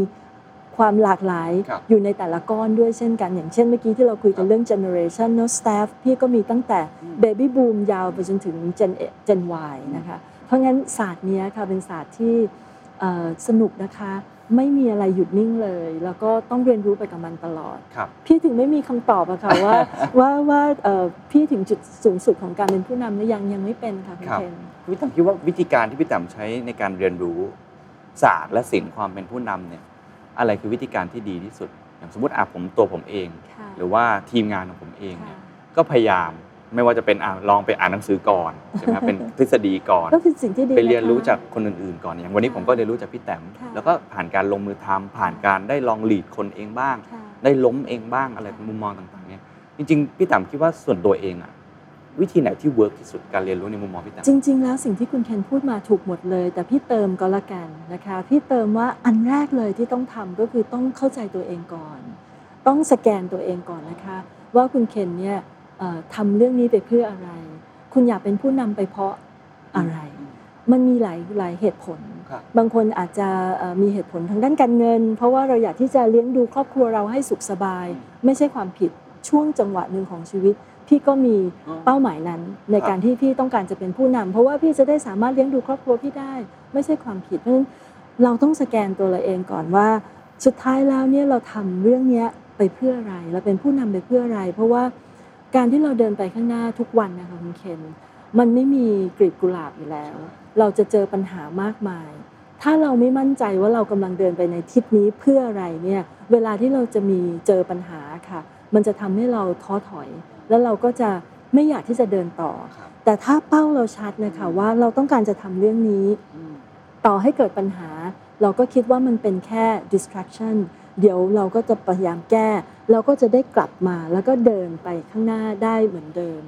ความหลากหลายครับอยู่ในแต่ละก้อนด้วยเช่นกัน อย่างเช่นเมื่อกี้ที่เราคุยกันเรื่อง generation เนอะ staff พี่ก็มีตั้งแต่ baby boom ยาวไปจนถึง gen gen Y นะคะเพราะงั้นศาสตร์เนี้ยค่ะเป็นศาสตร์ที่เอ่อสนุกนะคะไม่มีอะไรหยุดนิ่งเลย แล้วก็ต้องเรียนรู้ไปกับมันตลอดครับพี่ถึงไม่มีคำตอบอะค่ะว่าว่าว่าเอ่อพี่ถึงจุดสูงสุดของการเป็นผู้นำหรือยังยังไม่เป็นค่ะคุณครับเคนพี่แต้มคิดว่าวิธีการที่พี่แต้มใช้ในการเรียนรู้ศาสตร์และศิลป์ความเป็นผู้นำเนี่ย อะไรคือวิธีการที่ดีที่สุด อย่างสมมติอะผมตัวผมเองค่ะหรือว่าทีมงานของผมเองค่ะเนี่ยก็พยายามไม่ว่าจะเป็นอะลองไปอ่านหนังสือก่อนใช่ไหมเป็นทฤษฎีก่อนก็คือสิ่งที่ดีไปเรียนรู้ะคะจากคนอื่นๆก่อนอย่างวันนี้ผมก็เรียนรู้จากพี่แต้มค่ะแล้วก็ผ่านการลงมือทำผ่านการได้ลองหลีดคนเองบ้างค่ะได้ล้มเองบ้างอะไรมุมมองต่างๆเนี่ยจริงๆพี่แต้มคิดว่าส่วนตัวเองอะ วิธีไหนที่เวิร์กที่สุดการเรียนรู้ในมุมมองพี่แต้มจริง ๆ แล้วสิ่งที่คุณเคนพูดมาถูกหมดเลย แต่พี่เติมก็แล้วกันนะคะพี่เติมว่าอันแรกเลยที่ต้องทำก็คือต้องเข้าใจตัวเองก่อน ต้องสแกนตัวเองก่อนนะคะ ว่าคุณเคนเนี่ยเอ่อทำเรื่องนี้ไปเพื่ออะไร คุณอยากเป็นผู้นำไปเพราะอะไร มันมีหลายหลายเหตุผลครับบางคนอาจจะเอ่อมีเหตุผลทางด้านการเงิน เพราะว่าเราอยากที่จะเลี้ยงดูครอบครัวเราให้สุขสบาย ไม่ใช่ความผิดช่วงจังหวะหนึ่งของชีวิต พี่ก็มีอ๋อเป้าหมายนั้น ในครับการที่พี่ต้องการจะเป็นผู้นำเพราะว่าพี่จะได้สามารถเลี้ยงดูครอบครัวพี่ได้ ไม่ใช่ความผิดเพราะฉะนั้นเราต้องสแกนตัวเราเองก่อนว่า สุดท้ายแล้วเนี่ยเราทำเรื่องเนี้ยไปเพื่ออะไรเราเป็นผู้นำไปเพื่ออะไร เพราะว่าการที่เราเดินไปข้างหน้าทุกวันนะคะคุณเคนมันไม่มีกลีบกุหลาบอยู่แล้ว เราจะเจอปัญหามากมาย ถ้าเราไม่มั่นใจว่าเรากำลังเดินไปในทิศนี้เพื่ออะไรเนี่ยเวลาที่เราจะมีเจอปัญหาค่ะ มันจะทำให้เราท้อถอย แล้วเราก็จะไม่อยากที่จะเดินต่อครับแต่ถ้าเป้าเราชัดนะคะว่าเราต้องการจะทำเรื่องนี้ ต่อให้เกิดปัญหา เราก็คิดว่ามันเป็นแค่ distraction เดี๋ยวเราก็จะพยายามแก้ เราก็จะได้กลับมาแล้วก็เดินไปข้างหน้าได้เหมือนเดิม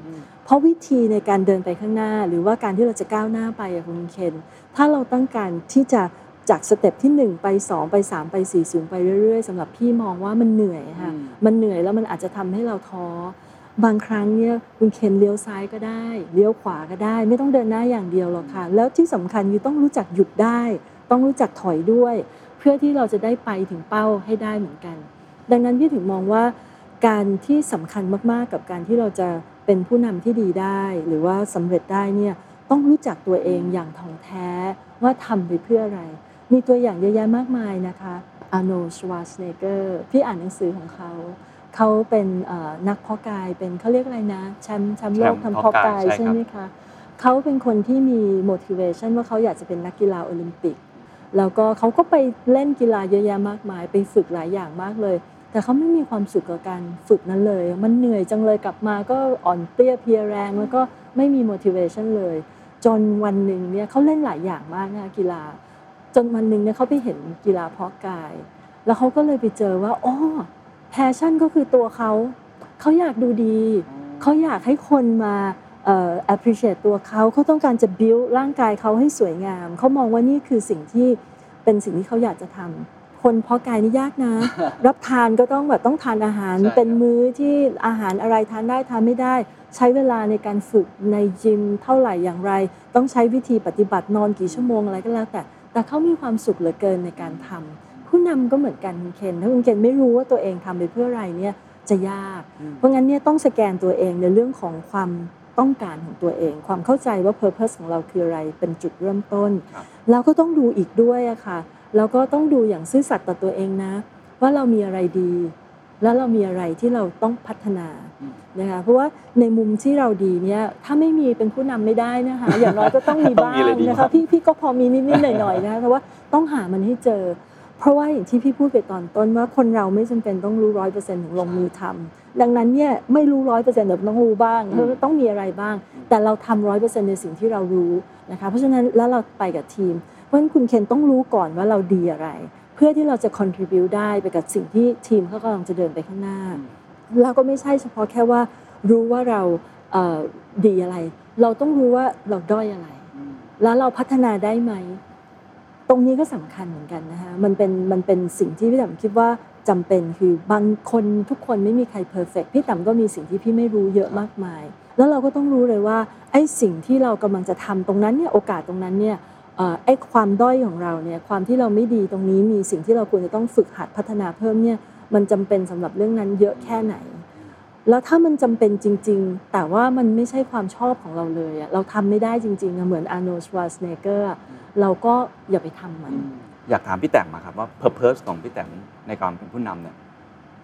เพราะวิธีในการเดินไปข้างหน้า หรือว่าการที่เราจะก้าวหน้าไปอะคุณเคนถ้าเราต้องการที่จะจากสเต็ปที่ 1 ไป 2 ไป 3 ไป4สูงไปเรื่อย ๆสำหรับพี่มองว่ามันเหนื่อยค่ะอืมมันเหนื่อยแล้วมันอาจจะทำให้เราท้อ บางครั้งเนี่ยคุณเคนเลี้ยวซ้ายก็ได้เลี้ยวขวาก็ได้ ไม่ต้องเดินหน้าอย่างเดียวหรอกค่ะ แล้วที่สำคัญคือต้องรู้จักหยุดได้ ต้องรู้จักถอยด้วย เพื่อที่เราจะได้ไปถึงเป้าให้ได้เหมือนกัน ดังนั้นพี่ถึงมองว่า การที่สำคัญมากๆกับการที่เราจะเป็นผู้นำที่ดีได้ หรือว่าสำเร็จได้เนี่ยต้องรู้จักตัวเองอย่างถ่องแท้ว่าทำไปเพื่ออะไร มีตัวอย่างเยอะแยะมากมายนะคะอาโนชวาสเนเกอร์พี่อ่านหนังสือของเขา เขาเป็นเอ่อนักเพาะกายเป็นเขาเรียกอะไรนะแชมป์แชมป์โลกแชมป์ทำเพาะกากเพาะายยใช่ใช่ครับไหมคะเขาเป็นคนที่มี motivation ว่าเขาอยากจะเป็นนักกีฬาโอลิมปิก แล้วก็เขาก็ไปเล่นกีฬาเยอะแยะมากมาย ไปฝึกหลายอย่างมากเลย แต่เขาไม่มีความสุขกับการฝึกนั้นเลย มันเหนื่อยจังเลยกลับมาก็อ่อนเปรี้ยเพลียแรงแล้วก็ไม่มี motivation เลย จนวันหนึ่งเนี่ยเขาเล่นหลายอย่างมากนะคะกีฬา จนวันหนึ่งเนี่ยเขาไปเห็นกีฬาเพาะกาย แล้วเขาก็เลยไปเจอว่าอ๋อแพชชั่นก็คือตัวเขาเขาอยากดูดี เขาอยากให้คนมาเอ่อ appreciate ตัวเขาเขาต้องการจะ build ร่างกายเขาให้สวยงาม เขามองว่านี่คือสิ่งที่เป็นสิ่งที่เขาอยากจะทำคนเพาะกายนี่ยากนะ รับทานก็ต้องแบบต้องทานอาหาร ใช่ครับเป็นมื้อที่อาหารอะไรทานได้ทานไม่ได้ ใช้เวลาในการฝึกในยิมเท่าไหร่อย่างไร ต้องใช้วิธีปฏิบัตินอนกี่ชั่วโมงอะไรก็แล้วแต่ แต่เขามีความสุขเหลือเกินในการทำ ผู้นำก็เหมือนกันคุณเคนถ้าคุณเคนไม่รู้ว่าตัวเองทำไปเพื่ออะไรเนี่ยจะยาก เพราะงั้นเนี่ยต้องสแกนตัวเองในเรื่องของความต้องการของตัวเอง ความเข้าใจว่า Purpose ของเราคืออะไรเป็นจุดเริ่มต้นครับแล้วก็ต้องดูอีกด้วยอะค่ะแล้วก็ต้องดูอย่างซื่อสัตย์ต่อตัวเองนะ ว่าเรามีอะไรดี แล้วเรามีอะไรที่เราต้องพัฒนาอืมนะคะเพราะว่าในมุมที่เราดีเนี่ยถ้าไม่มีเป็นผู้นำไม่ได้นะคะอย่างน้อยก็ต้องมีต้องบ้ามีอะไรงดีนะบ้าคะงพี่พี่ก็พอมีนิดๆหน่อยๆนะคะแต่ว่าต้องหามันให้เจอ เพราะว่าอย่างที่พี่พูดไปตอนต้นว่าคนเราไม่จำเป็นต้องรู้ร้อยเปอร์เซ็นต์ถึงลงมือทำดังนั้นเนี่ยไม่รู้ร้อยเปอร์เซ็นต์แต่ต้องรู้บ้างอืมต้องมีอะไรบ้าง แต่เราทำร้อยเปอร์เซ็นต์ในสิ่งที่เรารู้นะคะเพราะฉะนั้นแล้วเราไปกับทีม เพราะฉะนั้นคุณเคนต้องรู้ก่อนว่าเราดีอะไร เพื่อที่เราจะ contribute ได้ไปกับสิ่งที่ทีมเขากำลังจะเดินไปข้างหน้าเราก็ไม่ใช่เฉพาะแค่ว่ารู้ว่าเราเอ่อดีอะไร เราต้องรู้ว่าเราด้อยอะไร แล้วเราพัฒนาได้ไหม ตรงนี้ก็สำคัญเหมือนกันนะคะมันเป็นมันเป็นสิ่งที่พี่ต๋มคิดว่าจำเป็นคือบางคนทุกคนไม่มีใครเพอร์เฟกพี่ต๋มก็มีสิ่งที่พี่ไม่รู้เยอะมากมาย แล้วเราก็ต้องรู้เลยว่าไอ้สิ่งที่เรากำลังจะทำตรงนั้นเนี่ยโอกาสตรงนั้นเนี่ยออไอ้ความด้อยของเราเนี่ยความที่เราไม่ดีตรงนี้มีสิ่งที่เราควรจะต้องฝึกหัดพัฒนาเพิ่มเนี่ยมันจำเป็นสำหรับเรื่องนั้นเยอะแค่ไหน แล้วถ้ามันจำเป็นจริง ๆ แต่ว่ามันไม่ใช่ความชอบของเราเลยอะเราทำไม่ได้จริงๆอะเหมือนอาร์โนชวาสเนเกอร์เราก็อย่าไปทำมัน อยากถามพี่แต้มมาครับว่า Purpose ของพี่แต้มในการเป็นผู้นำเนี่ย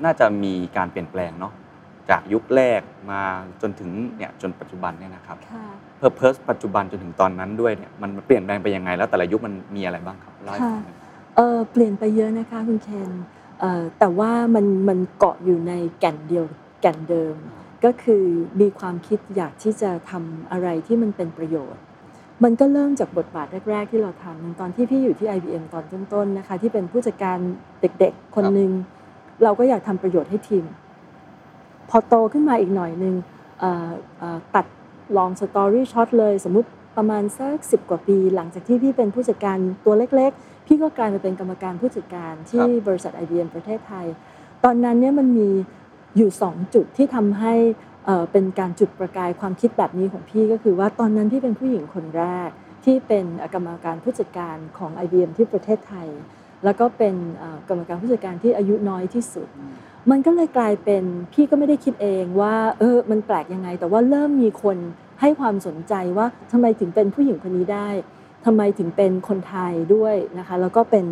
น่าจะมีการเปลี่ยนแปลงเนาะจากยุคแรกมาจนถึงเนี่ยจนปัจจุบันเนี่ยนะครับค่ะ Purpose ปัจจุบันจนถึงตอนนั้นด้วยเนี่ยมันเปลี่ยนแปลงไปยังไง แล้วแต่ละยุคมันมีอะไรบ้างครับเล่าให้ฟังหน่อยเออเปลี่ยนไปเยอะนะคะคุณเคนเอ่อแต่ว่ามันมันเกาะอยู่ในแก่นเดียว แก่นเดิม ก็คือมีความคิดอยากที่จะทำอะไรที่มันเป็นประโยชน์ มันก็เริ่มจากบทบาทแรก ๆ ที่เราทำตอนที่พี่อยู่ที่ IBM ตอนต้นๆนะคะที่เป็นผู้จัดการเด็กๆ คนหนึ่งเราก็อยากทำประโยชน์ให้ทีม พอโตขึ้นมาอีกหน่อยหนึ่งเอ่อเอ่อตัดลองสตอรี่ช็อตเลย สมมุติประมาณสักสิบกว่าปี หลังจากที่พี่เป็นผู้จัดการตัวเล็ก ๆ พี่ก็กลายมาเป็นกรรมการผู้จัดการที่บริษัท IBM ประเทศไทย ตอนนั้นเนี่ยมันมี อยู่ 2 จุดที่ทำให้เอ่อเป็นการจุดประกายความคิดแบบนี้ของพี่ก็คือว่าตอนนั้นพี่เป็นผู้หญิงคนแรกที่เป็นกรรมการผู้จัดการของ IBM ที่ประเทศไทย แล้วก็เป็นกรรมการผู้จัดการที่อายุน้อยที่สุด มันก็เลยกลายเป็นพี่ก็ไม่ได้คิดเองว่าเออมันแปลกยังไง แต่ว่าเริ่มมีคนให้ความสนใจว่าทำไมถึงเป็นผู้หญิงคนนี้ได้ทำไมถึงเป็นคนไทยด้วยนะคะแล้วก็เป็น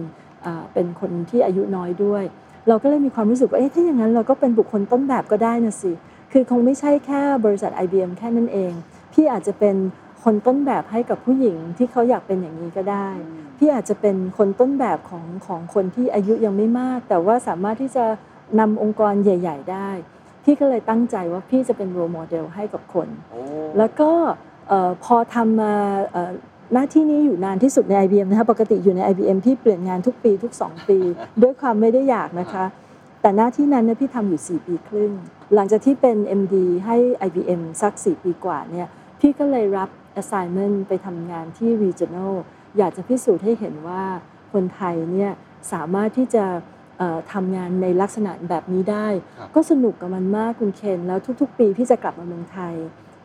เป็นคนที่อายุน้อยด้วย เราก็เลยมีความรู้สึกว่าเอ๊ะถ้าอย่างนั้นเราก็เป็นบุคคลต้นแบบก็ได้นะสิ คือคงไม่ใช่แค่บริษัท IBM แค่นั้นเอง พี่อาจจะเป็นคนต้นแบบให้กับผู้หญิงที่เขาอยากเป็นอย่างนี้ก็ได้ พี่อาจจะเป็นคนต้นแบบของของคนที่อายุยังไม่มาก แต่ว่าสามารถที่จะนำองค์กรใหญ่ ๆ ได้ พี่ก็เลยตั้งใจว่าพี่จะเป็นโรโมเดลให้กับคน แล้วก็เอ่อพอทำมาเอ่อ หน้าที่นี้อยู่นานที่สุดใน IBM นะคะปกติอยู่ใน IBM พี่เปลี่ยนงานทุกปีทุก 2 ปี ด้วยความไม่ได้อยากนะคะ แต่หน้าที่นั้นเนี่ยพี่ทำอยู่ 4 ปีครึ่ง หลังจากที่เป็น MD ให้ IBM สัก 4 ปีกว่าเนี่ยพี่ก็เลยรับ assignment ไปทำงานที่ regional อยากจะพิสูจน์ให้เห็นว่าคนไทยเนี่ยสามารถที่จะเอ่อทำงานในลักษณะแบบนี้ได้ครับก็สนุกกับมันมากคุณเคนแล้วทุก ๆ ปีพี่จะกลับมาเมืองไทย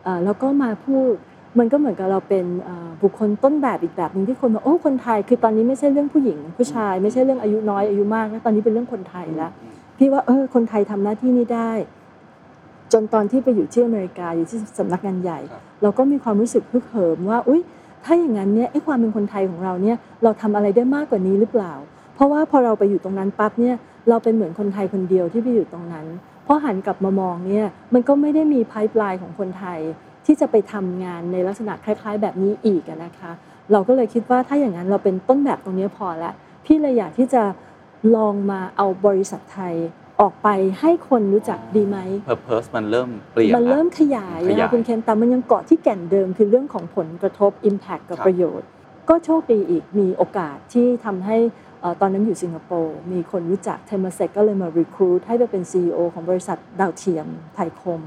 เอ่อแล้วก็มาพูด มันก็เหมือนกับเราเป็นเอ่อบุคคลต้นแบบอีกแบบหนึ่งที่คนบอกโอ้คนไทย คือตอนนี้ไม่ใช่เรื่องผู้หญิงผู้ชาย ไม่ใช่เรื่องอายุน้อยอายุมากนะตอนนี้เป็นเรื่องคนไทยแล้วพี่ว่าเออคนไทยทำหน้าที่นี้ได้ จนตอนที่ไปอยู่ที่อเมริกาอยู่ที่สำนักงานใหญ่ครับเราก็มีความรู้สึกฮึกเหิมว่าอุ้ยถ้าอย่างนั้นเนี่ยไอ้ความเป็นคนไทยของเราเนี่ยเราทำอะไรได้มากกว่านี้หรือเปล่า เพราะว่าพอเราไปอยู่ตรงนั้นปั๊บเนี่ยเราเป็นเหมือนคนไทยคนเดียวที่ไปอยู่ตรงนั้นพอหันกลับมามองเนี่ยมันก็ไม่ได้มีไพป์ไลน์ของคนไทย ที่จะไปทำงานในลักษณะคล้าย ๆ แบบนี้อีกอะนะคะ เราก็เลยคิดว่าถ้าอย่างนั้นเราเป็นต้นแบบตรงนี้พอละพี่เลยอยากที่จะลองมาเอาบริษัทไทยออกไปให้คนรู้จักดีไหม purpose มันเริ่มเปลี่ยนมันแล้วเริ่มขยายขยายนะคะคุณเคนแต่มันยังเกาะที่แก่นเดิมคือเรื่องของผลกระทบ Impact กับครับประโยชน์ ก็โชคดีอีกมีโอกาสที่ทำให้เอ่อตอนนั้นอยู่สิงคโปร์มีคนรู้จักเทมเซกก็เลยมา recruit ให้ไปเป็น CEO ของบริษัทดาวเทียมไทยคม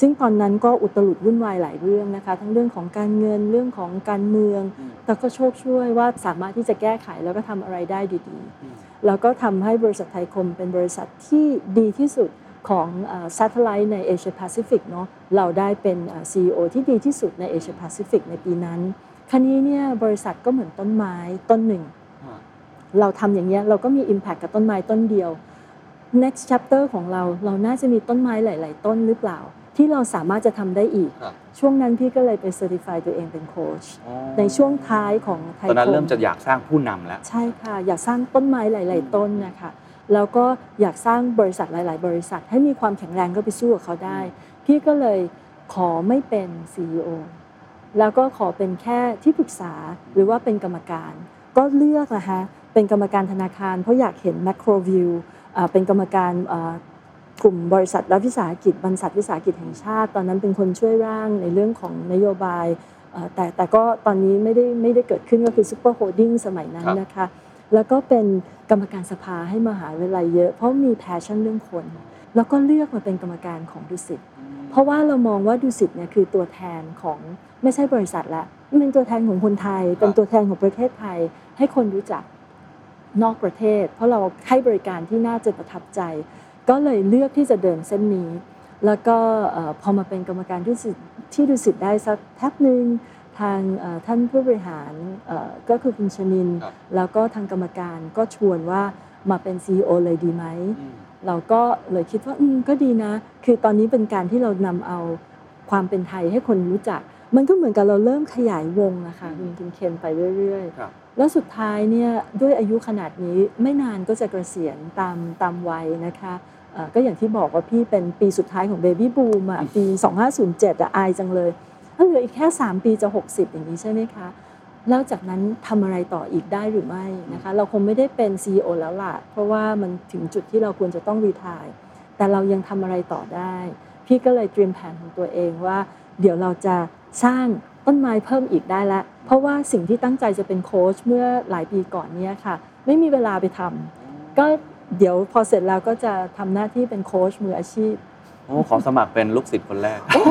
ซึ่งตอนนั้นก็อุตลุดวุ่นวายหลายเรื่องนะคะ ทั้งเรื่องของการเงินเรื่องของการเมือง แต่ก็โชคช่วยว่าสามารถที่จะแก้ไขแล้วก็ทำอะไรได้ดีๆ แล้วก็ทำให้บริษัทไทยคมเป็นบริษัทที่ดีที่สุดของเอ่อ satellite ในเอเชียแปซิฟิกเนาะเราได้เป็นเอ่อ CEO ที่ดีที่สุดในเอเชียแปซิฟิกในปีนั้นคราวนี้เนี่ยบริษัทก็เหมือนต้นไม้ต้นหนึ่งอ่าเราทำอย่างเงี้ยเราก็มี Impact กับต้นไม้ต้นเดียว next chapter ของเราเราน่าจะมีต้นไม้หลาย ๆ ต้นหรือเปล่า ที่เราสามารถจะทำได้อีกครับช่วงนั้นพี่ก็เลยไป certify ตัวเองเป็นโค้ชอ๋อในช่วงท้ายของไทยคมตอนนั้นเริ่มจะอยากสร้างผู้นำแล้ว ใช่ค่ะ อยากสร้างต้นไม้หลาย ๆ ต้นนะคะแล้วก็อยากสร้างบริษัทหลาย ๆ บริษัท ให้มีความแข็งแรงก็ไปสู้กับเขาได้ พี่ก็เลยขอไม่เป็น CEO แล้วก็ขอเป็นแค่ที่ปรึกษาหรือว่าเป็นกรรมการ ก็เลือกนะคะเป็นกรรมการธนาคาร เพราะอยากเห็น macro view อ่าเป็นกรรมการอ่า กลุ่มบริษัทรัฐวิสาหกิจบรรษัทวิสาหกิจแห่งชาติ ตอนนั้นเป็นคนช่วยร่างในเรื่องของนโยบายเอ่อแต่แต่ก็ตอนนี้ไม่ได้ไม่ได้เกิดขึ้นก็คือ super holding สมัยนั้นครับนะคะแล้วก็เป็นกรรมการสภาให้มหาวิทยาลัยเยอะ เพราะมี passion เรื่องคน แล้วก็เลือกมาเป็นกรรมการของดุสิตเพราะว่าเรามองว่าดุสิตเนี่ยคือตัวแทนของไม่ใช่บริษัทละมันเป็นตัวแทนของคนไทย เป็นตัวแทนของประเทศไทย ให้คนรู้จักนอกประเทศ เพราะเราให้บริการที่น่าจะประทับใจ ก็เลยเลือกที่จะเดินเส้นนี้ แล้วก็เอ่อพอมาเป็นกรรมการที่ดุสิตที่ดุสิตได้สักแทบหนึ่งทางเอ่อท่านผู้บริหารเอ่อก็คือคุณชนินครับแล้วก็ทางกรรมการก็ชวนว่ามาเป็น CEO เลยดีไหม เราก็เลยคิดว่าอืมก็ดีนะ คือตอนนี้เป็นการที่เรานำเอาความเป็นไทยให้คนรู้จัก มันก็เหมือนกับเราเริ่มขยายวงนะคะคุณคุณเคนไปเรื่อยครับๆแล้วสุดท้ายเนี่ยด้วยอายุขนาดนี้ไม่นานก็จะเกษียณตามตามวัยนะคะเอ่อ ก็อย่างที่บอกว่าพี่เป็นปีสุดท้ายของเบบี้บูมอะปี 2507อะอายจังเลยถ้าเหลืออีกแค่ 3 ปีจะ 60 อย่างนี้ใช่ไหมคะแล้วจากนั้นทำอะไรต่ออีกได้หรือไม่นะคะเราคงไม่ได้เป็น CEO แล้วล่ะเพราะว่ามันถึงจุดที่เราควรจะต้องรีทายแต่เรายังทำอะไรต่อได้ พี่ก็เลยเตรียมแผนของตัวเองว่า เดี๋ยวเราจะสร้างต้นไม้เพิ่มอีกได้ละเพราะว่าสิ่งที่ตั้งใจจะเป็นโค้ชเมื่อหลายปีก่อนเนี้ค่ะ ไม่มีเวลาไปทำก็ เดี๋ยวพอเสร็จแล้วก็จะทำหน้าที่เป็นโค้ชมืออาชีพโอ้ขอสมัครเป็นลูกศิษย์คนแรกโอ้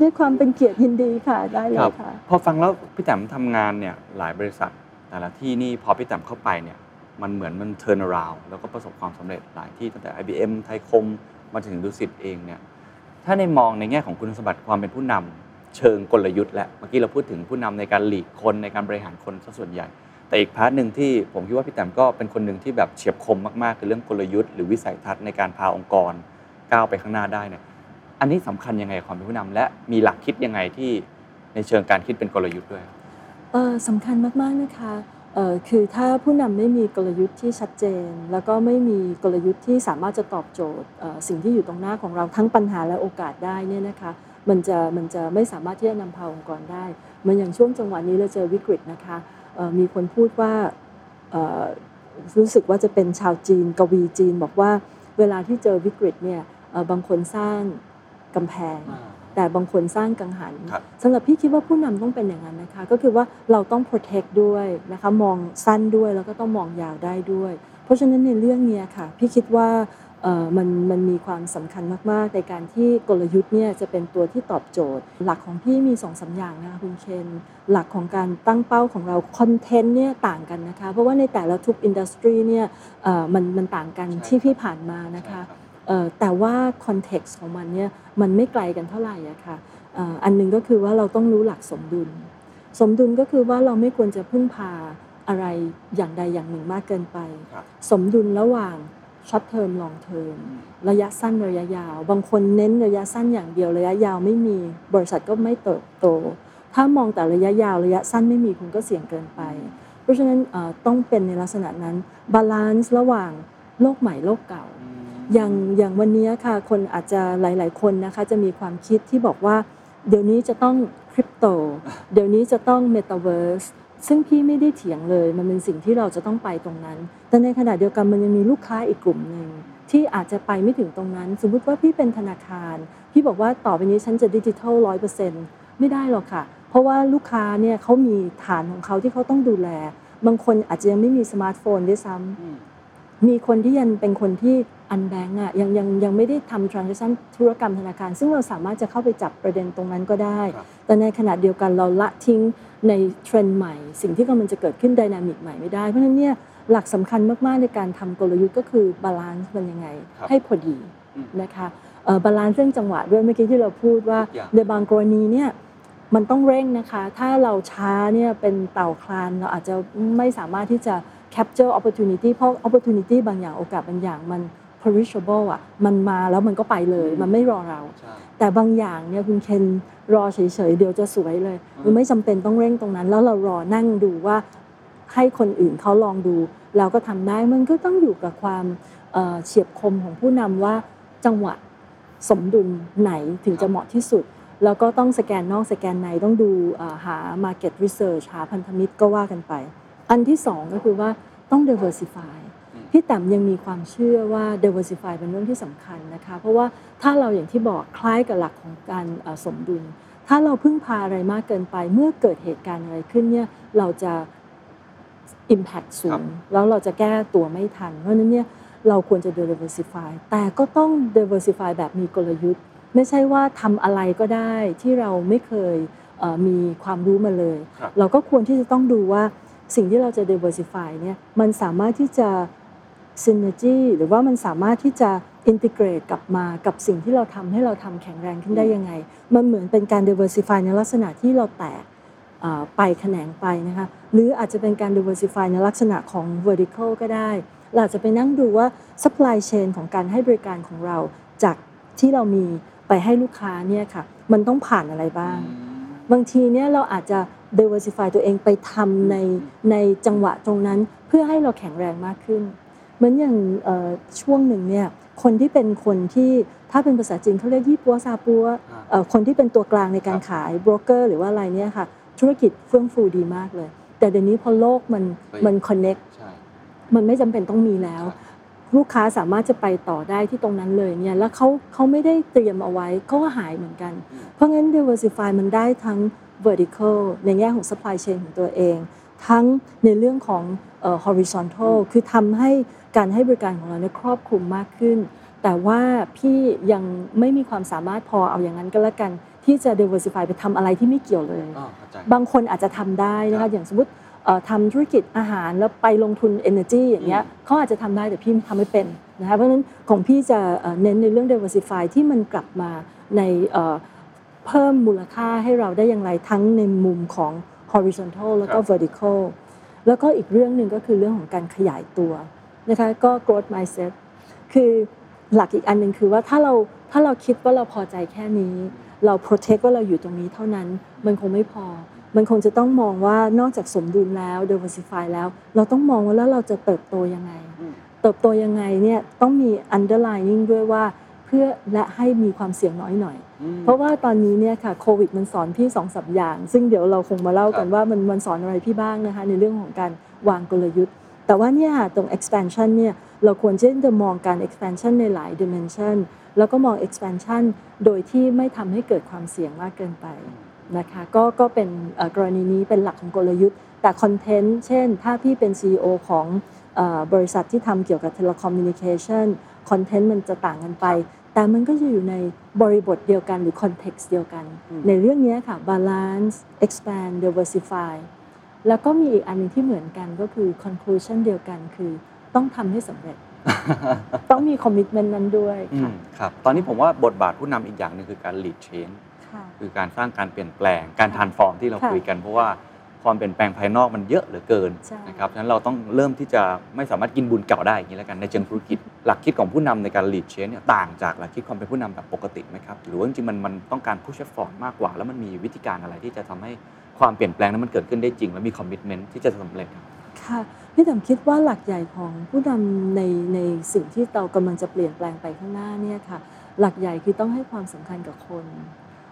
ด้วยความเป็นเกียรติยินดีค่ะได้เลครัยบค่ะพอฟังแล้วพี่แต้มทำงานเนี่ยหลายบริษัท แต่ละที่นี่พอพี่แต้มเข้าไปเนี่ยมันเหมือนมันเทิร์นาราวแล้วก็ประสบความสำเร็จหลายที่ตั้งแต่ IBM ไทยคมมาถึงดุสิตเองเนี่ยถ้าในมองในแง่ของคุณสมบัติความเป็นผู้นำเชิงกลยุทธ์และเมื่อกี้เราพูดถึงผู้นำในการหลีกคนในการบริหารคนซะส่วนใหญ่ แต่อีก part หนึ่งที่ผมคิดว่าพี่แต้มก็เป็นคนหนึ่งที่แบบเฉียบคมมากๆคือเรื่องกลยุทธ์หรือวิสัยทัศน์ในการพาองค์กรก้าวไปข้างหน้าได้เนี่ยอันนี้สำคัญยังไงความเป็นผู้นำและมีหลักคิดยังไงที่ในเชิงการคิดเป็นกลยุทธ์ด้วยเออสำคัญมากๆนะคะเออคือถ้าผู้นำไม่มีกลยุทธ์ที่ชัดเจน แล้วก็ไม่มีกลยุทธ์ที่สามารถจะตอบโจทย์สิ่งที่อยู่ตรงหน้าของเราทั้งปัญหาและโอกาสได้เนี่ยนะคะมันจะมันจะไม่สามารถที่จะนำพาองค์กรได้มือนอย่างช่วงจังหวะนี้เราเจอวิกฤตนะคะ มีคนพูดว่าเอ่อรู้สึกว่าจะเป็นชาวจีนกวีจีน บอกว่าเวลาที่เจอวิกฤตเนี่ยเอ่อบางคนสร้างกำแพง แต่บางคนสร้างกังหันครับสำหรับพี่คิดว่าผู้นำต้องเป็นอย่างนั้นนะคะ ก็คือว่าเราต้อง protect ด้วยนะคะมองสั้นด้วยแล้วก็ต้องมองยาวได้ด้วย เพราะฉะนั้นในเรื่องเนี้ยค่ะ พี่คิดว่าเอ่อ มันมันมีความสำคัญมาก ๆ ในการที่กลยุทธ์เนี่ยจะเป็นตัวที่ตอบโจทย์ หลักของพี่มีสองสามอย่างนะคะคุณเคนหลักของการตั้งเป้าของเรา content เนี่ยต่างกันนะคะเพราะว่าในแต่ละทุก industry เนี่ยเอ่อมันมันต่างกันใช่ที่พี่ผ่านมานะคะใช่ครับเอ่อแต่ว่า context ของมันเนี่ยมันไม่ไกลกันเท่าไหร่อะค่ะเอ่ออันหนึงก็คือว่าเราต้องรู้หลักสมดุล สมดุลก็คือว่าเราไม่ควรจะพึ่งพาอะไรอย่างใดอย่างหนึ่งมากเกินไปครับสมดุลระหว่าง short term long term ;ระยะสั้นระยะยาว บางคนเน้นระยะสั้นอย่างเดียวระยะยาวไม่มีบริษัทก็ไม่เติบโต ถ้ามองแต่ระยะยาวระยะสั้นไม่มีคุณก็เสี่ยงเกินไป เพราะฉะนั้นต้องเป็นในลักษณะนั้น balance ระหว่างโลกใหม่โลกเก่าอย่างอย่างวันนี้ค่ะคนอาจจะหลาย ๆ คนนะคะจะมีความคิดที่บอกว่า เดี๋ยวนี้จะต้องคริปโต เดี๋ยวนี้จะต้องเมตาเวิร์ส ซึ่งพี่ไม่ได้เถียงเลย มันเป็นสิ่งที่เราจะต้องไปตรงนั้น แต่ในขณะเดียวกันมันยังมีลูกค้าอีกกลุ่มหนึ่งที่อาจจะไปไม่ถึงตรงนั้น สมมุติว่าพี่เป็นธนาคาร พี่บอกว่าต่อไปนี้ฉันจะดิจิทัลร้อยเปอร์เซ็นต์ไม่ได้หรอกค่ะ เพราะว่าลูกค้าเนี่ยเขามีฐานของเขาที่เขาต้องดูแล บางคนอาจจะยังไม่มีสมาร์ทโฟนด้วยซ้ำมีคนที่ยังเป็นคนที่ unbanked อะยังยังยังไม่ได้ทำ transaction ธุรกรรมธนาคาร ซึ่งเราสามารถจะเข้าไปจับประเด็นตรงนั้นก็ได้ครับแต่ในขณะเดียวกันเราละทิ้งในเทรนด์ใหม่ สิ่งที่กำลังจะเกิดขึ้น dynamic ใหม่ไม่ได้ เพราะฉะนั้นเนี่ยหลักสำคัญมากๆในการทำกลยุทธ์ก็คือ balance มันยังไงครับให้พอดีอืมนะคะบาลานซ์เรื่องจังหวะด้วยเมื่อกี้ที่เราพูดว่าทุกอย่างในบางกรณีเนี่ยมันต้องเร่งนะคะ ถ้าเราช้าเนี่ยเป็นเต่าคลานเราอาจจะไม่สามารถที่จะ capture opportunity เพราะ opportunity บางอย่างโอกาสบางอย่างมัน perishable อะมันมาแล้วมันก็ไปเลยมันไม่รอเราใช่แต่บางอย่างเนี่ยคุณเคนรอเฉยๆเดี๋ยวจะสวยเลย มันไม่จำเป็นต้องเร่งตรงนั้น แล้วเรารอนั่งดูว่าให้คนอื่นเขาลองดูเราก็ทำได้มันก็ต้องอยู่กับความเอ่อเฉียบคมของผู้นำว่าจังหวะสมดุลไหนถึงจะเหมาะที่สุด แล้วก็ต้องสแกนนอกสแกนในต้องดูเอ่อหา market research หาพันธมิตรก็ว่ากันไป อันที่สองก็คือว่าต้อง diversify พี่แต้มยังมีความเชื่อว่า diversify เป็นเรื่องที่สำคัญนะคะ เพราะว่าถ้าเราอย่างที่บอกคล้ายกับหลักของการเอ่อสมดุล ถ้าเราพึ่งพาอะไรมากเกินไป เมื่อเกิดเหตุการณ์อะไรขึ้นเนี่ยเราจะ impact สูครับงแล้วเราจะแก้ตัวไม่ทัน เพราะฉะนั้นเนี่ยเราควรจะ diversify แต่ก็ต้อง diversify แบบมีกลยุทธ์ ไม่ใช่ว่าทำอะไรก็ได้ที่เราไม่เคยเอ่อมีความรู้มาเลยครับเราก็ควรที่จะต้องดูว่าสิ่งที่เราจะ diversify เนี่ยมันสามารถที่จะ synergy หรือว่ามันสามารถที่จะ integrate กลับมากับสิ่งที่เราทำให้เราทำแข็งแรงขึ้นได้ยังไง มันเหมือนเป็นการ diversify ในลักษณะที่เราแตกเอ่อไปแขนงไปนะคะหรืออาจจะเป็นการ diversify ในลักษณะของ vertical ก็ได้เราอาจจะไปนั่งดูว่า supply chain ของการให้บริการของเราจากที่เรามีไปให้ลูกค้าเนี่ยค่ะมันต้องผ่านอะไรบ้าง บางทีเนี่ยเราอาจจะ diversify ตัวเองไปทำในในจังหวะตรงนั้นเพื่อให้เราแข็งแรงมากขึ้น เหมือนอย่างเอ่อช่วงหนึ่งเนี่ยคนที่เป็นคนที่ถ้าเป็นภาษาจีนเขาเรียกยี่ปัวซาปัวเอ่อคนที่เป็นตัวกลางในการขายโบรกเกอร์หรือว่าอะไรเนี่ยค่ะธุรกิจเฟื่องฟูดีมากเลย แต่เดี๋ยวนี้พอโลกมันมัน connect ใช่มันไม่จำเป็นต้องมีแล้ว ลูกค้าสามารถจะไปต่อได้ที่ตรงนั้นเลยเนี่ยแล้วเขาเขาไม่ได้เตรียมเอาไว้เขาก็หายเหมือนกัน เพราะงั้น diversify มันได้ทั้ง vertical ในแง่ของ supply chain ของตัวเอง ทั้งในเรื่องของเอ่อ horizontal คือทำให้ การให้บริการของเราเนี่ยครอบคลุมมากขึ้น แต่ว่าพี่ยังไม่มีความสามารถพอเอาอย่างนั้นก็แล้วกัน ที่จะ diversify ไปทำอะไรที่ไม่เกี่ยวเลย อ๋อเข้าใจ บางคนอาจจะทำได้นะครัคะบอย่างสมมติเอ่อทำธุรกิจอาหารแล้วไปลงทุน energy อย่างเงี้ยอืมเขาอาจจะทำได้แต่พี่ทำไม่เป็นนะคะเพราะฉะนั้นของพี่จะเอ่อเน้นในเรื่อง diversify ที่มันกลับมาในเอ่อเพิ่มมูลค่าให้เราได้อย่างไรทั้งในมุมของ horizontal แล้วก็ vertical แล้วก็อีกเรื่องหนึ่งก็คือเรื่องของการขยายตัว นะคะก็ growth mindset คือหลักอีกอันหนึ่งคือว่าถ้าเราถ้าเราคิดว่าเราพอใจแค่นี้ เรา protect ว่าเราอยู่ตรงนี้เท่านั้นมันคงไม่พอ มันคงจะต้องมองว่านอกจากสมดุลแล้ว diversify แล้ว เราต้องมองว่าแล้วเราจะเติบโตยังไง เติบโตยังไงเนี่ยต้องมี underlining ด้วยว่าเพื่อและให้มีความเสี่ยงน้อยหน่อยอืมเพราะว่าตอนนี้เนี่ยค่ะโควิดมันสอนพี่สองสับอย่าง ซึ่งเดี๋ยวเราคงมาเล่ากันครับว่ามันมันสอนอะไรพี่บ้างนะคะในเรื่องของการวางกลยุทธ์ แต่ว่าเนี่ยตรง expansion เนี่ยเราควรจะจะมองการ expansion ในหลาย dimension แล้วก็มอง expansion โดยที่ไม่ทำให้เกิดความเสี่ยงมากเกินไปนะคะก็ก็เป็นเอ่อกรณีนี้เป็นหลักของกลยุทธ์ แต่คอนเทนต์เช่น ถ้าพี่เป็น CEO ของเออบริษัทที่ทำเกี่ยวกับ telecommunication คอนเทนต์มันจะต่างกันไป แต่มันก็จะอยู่ในบริบทเดียวกันหรือ context เดียวกัน ในเรื่องนี้ค่ะ balance expand diversify แล้วก็มีอีกอันหนึงที่เหมือนกันก็คือ conclusion เดียวกันคือต้องทำให้สำเร็จ ต้องมี commitment นั้นด้วยอืค่ะมครับ ตอนนี้ผมว่าบทบาทผู้นำอีกอย่างหนึ่งคือการ lead change ค่ะคือการสร้างการเปลี่ยนแปลง การ transform ที่เราค่ะคุยกันเพราะว่าความเปลี่ยนแปลงภายนอกมันเยอะเหลือเกินใช่นะครับฉะนั้นเราต้องเริ่มที่จะไม่สามารถกินบุญเก่าได้อย่างนี้แล้วกันในเชิงธุรกิจ หลักคิดของผู้นำในการ lead change เนี่ยต่างจากหลักคิดความเป็นผู้นำแบบปกติไหมครับ หรือว่าจริงๆมันมันต้องการ push effort มากกว่า แล้วมันมีวิธีการอะไรที่จะทำให้ ความเปลี่ยนแปลงนั้นมันเกิดขึ้นได้จริง และมี commitment ที่จะสำเร็จครับค่ะพี่แต๋มคิดว่าหลักใหญ่ของผู้นำในในสิ่งที่เรากำลังจะเปลี่ยนแปลงไปข้างหน้าเนี่ยค่ะ หลักใหญ่คือต้องให้ความสำคัญกับคน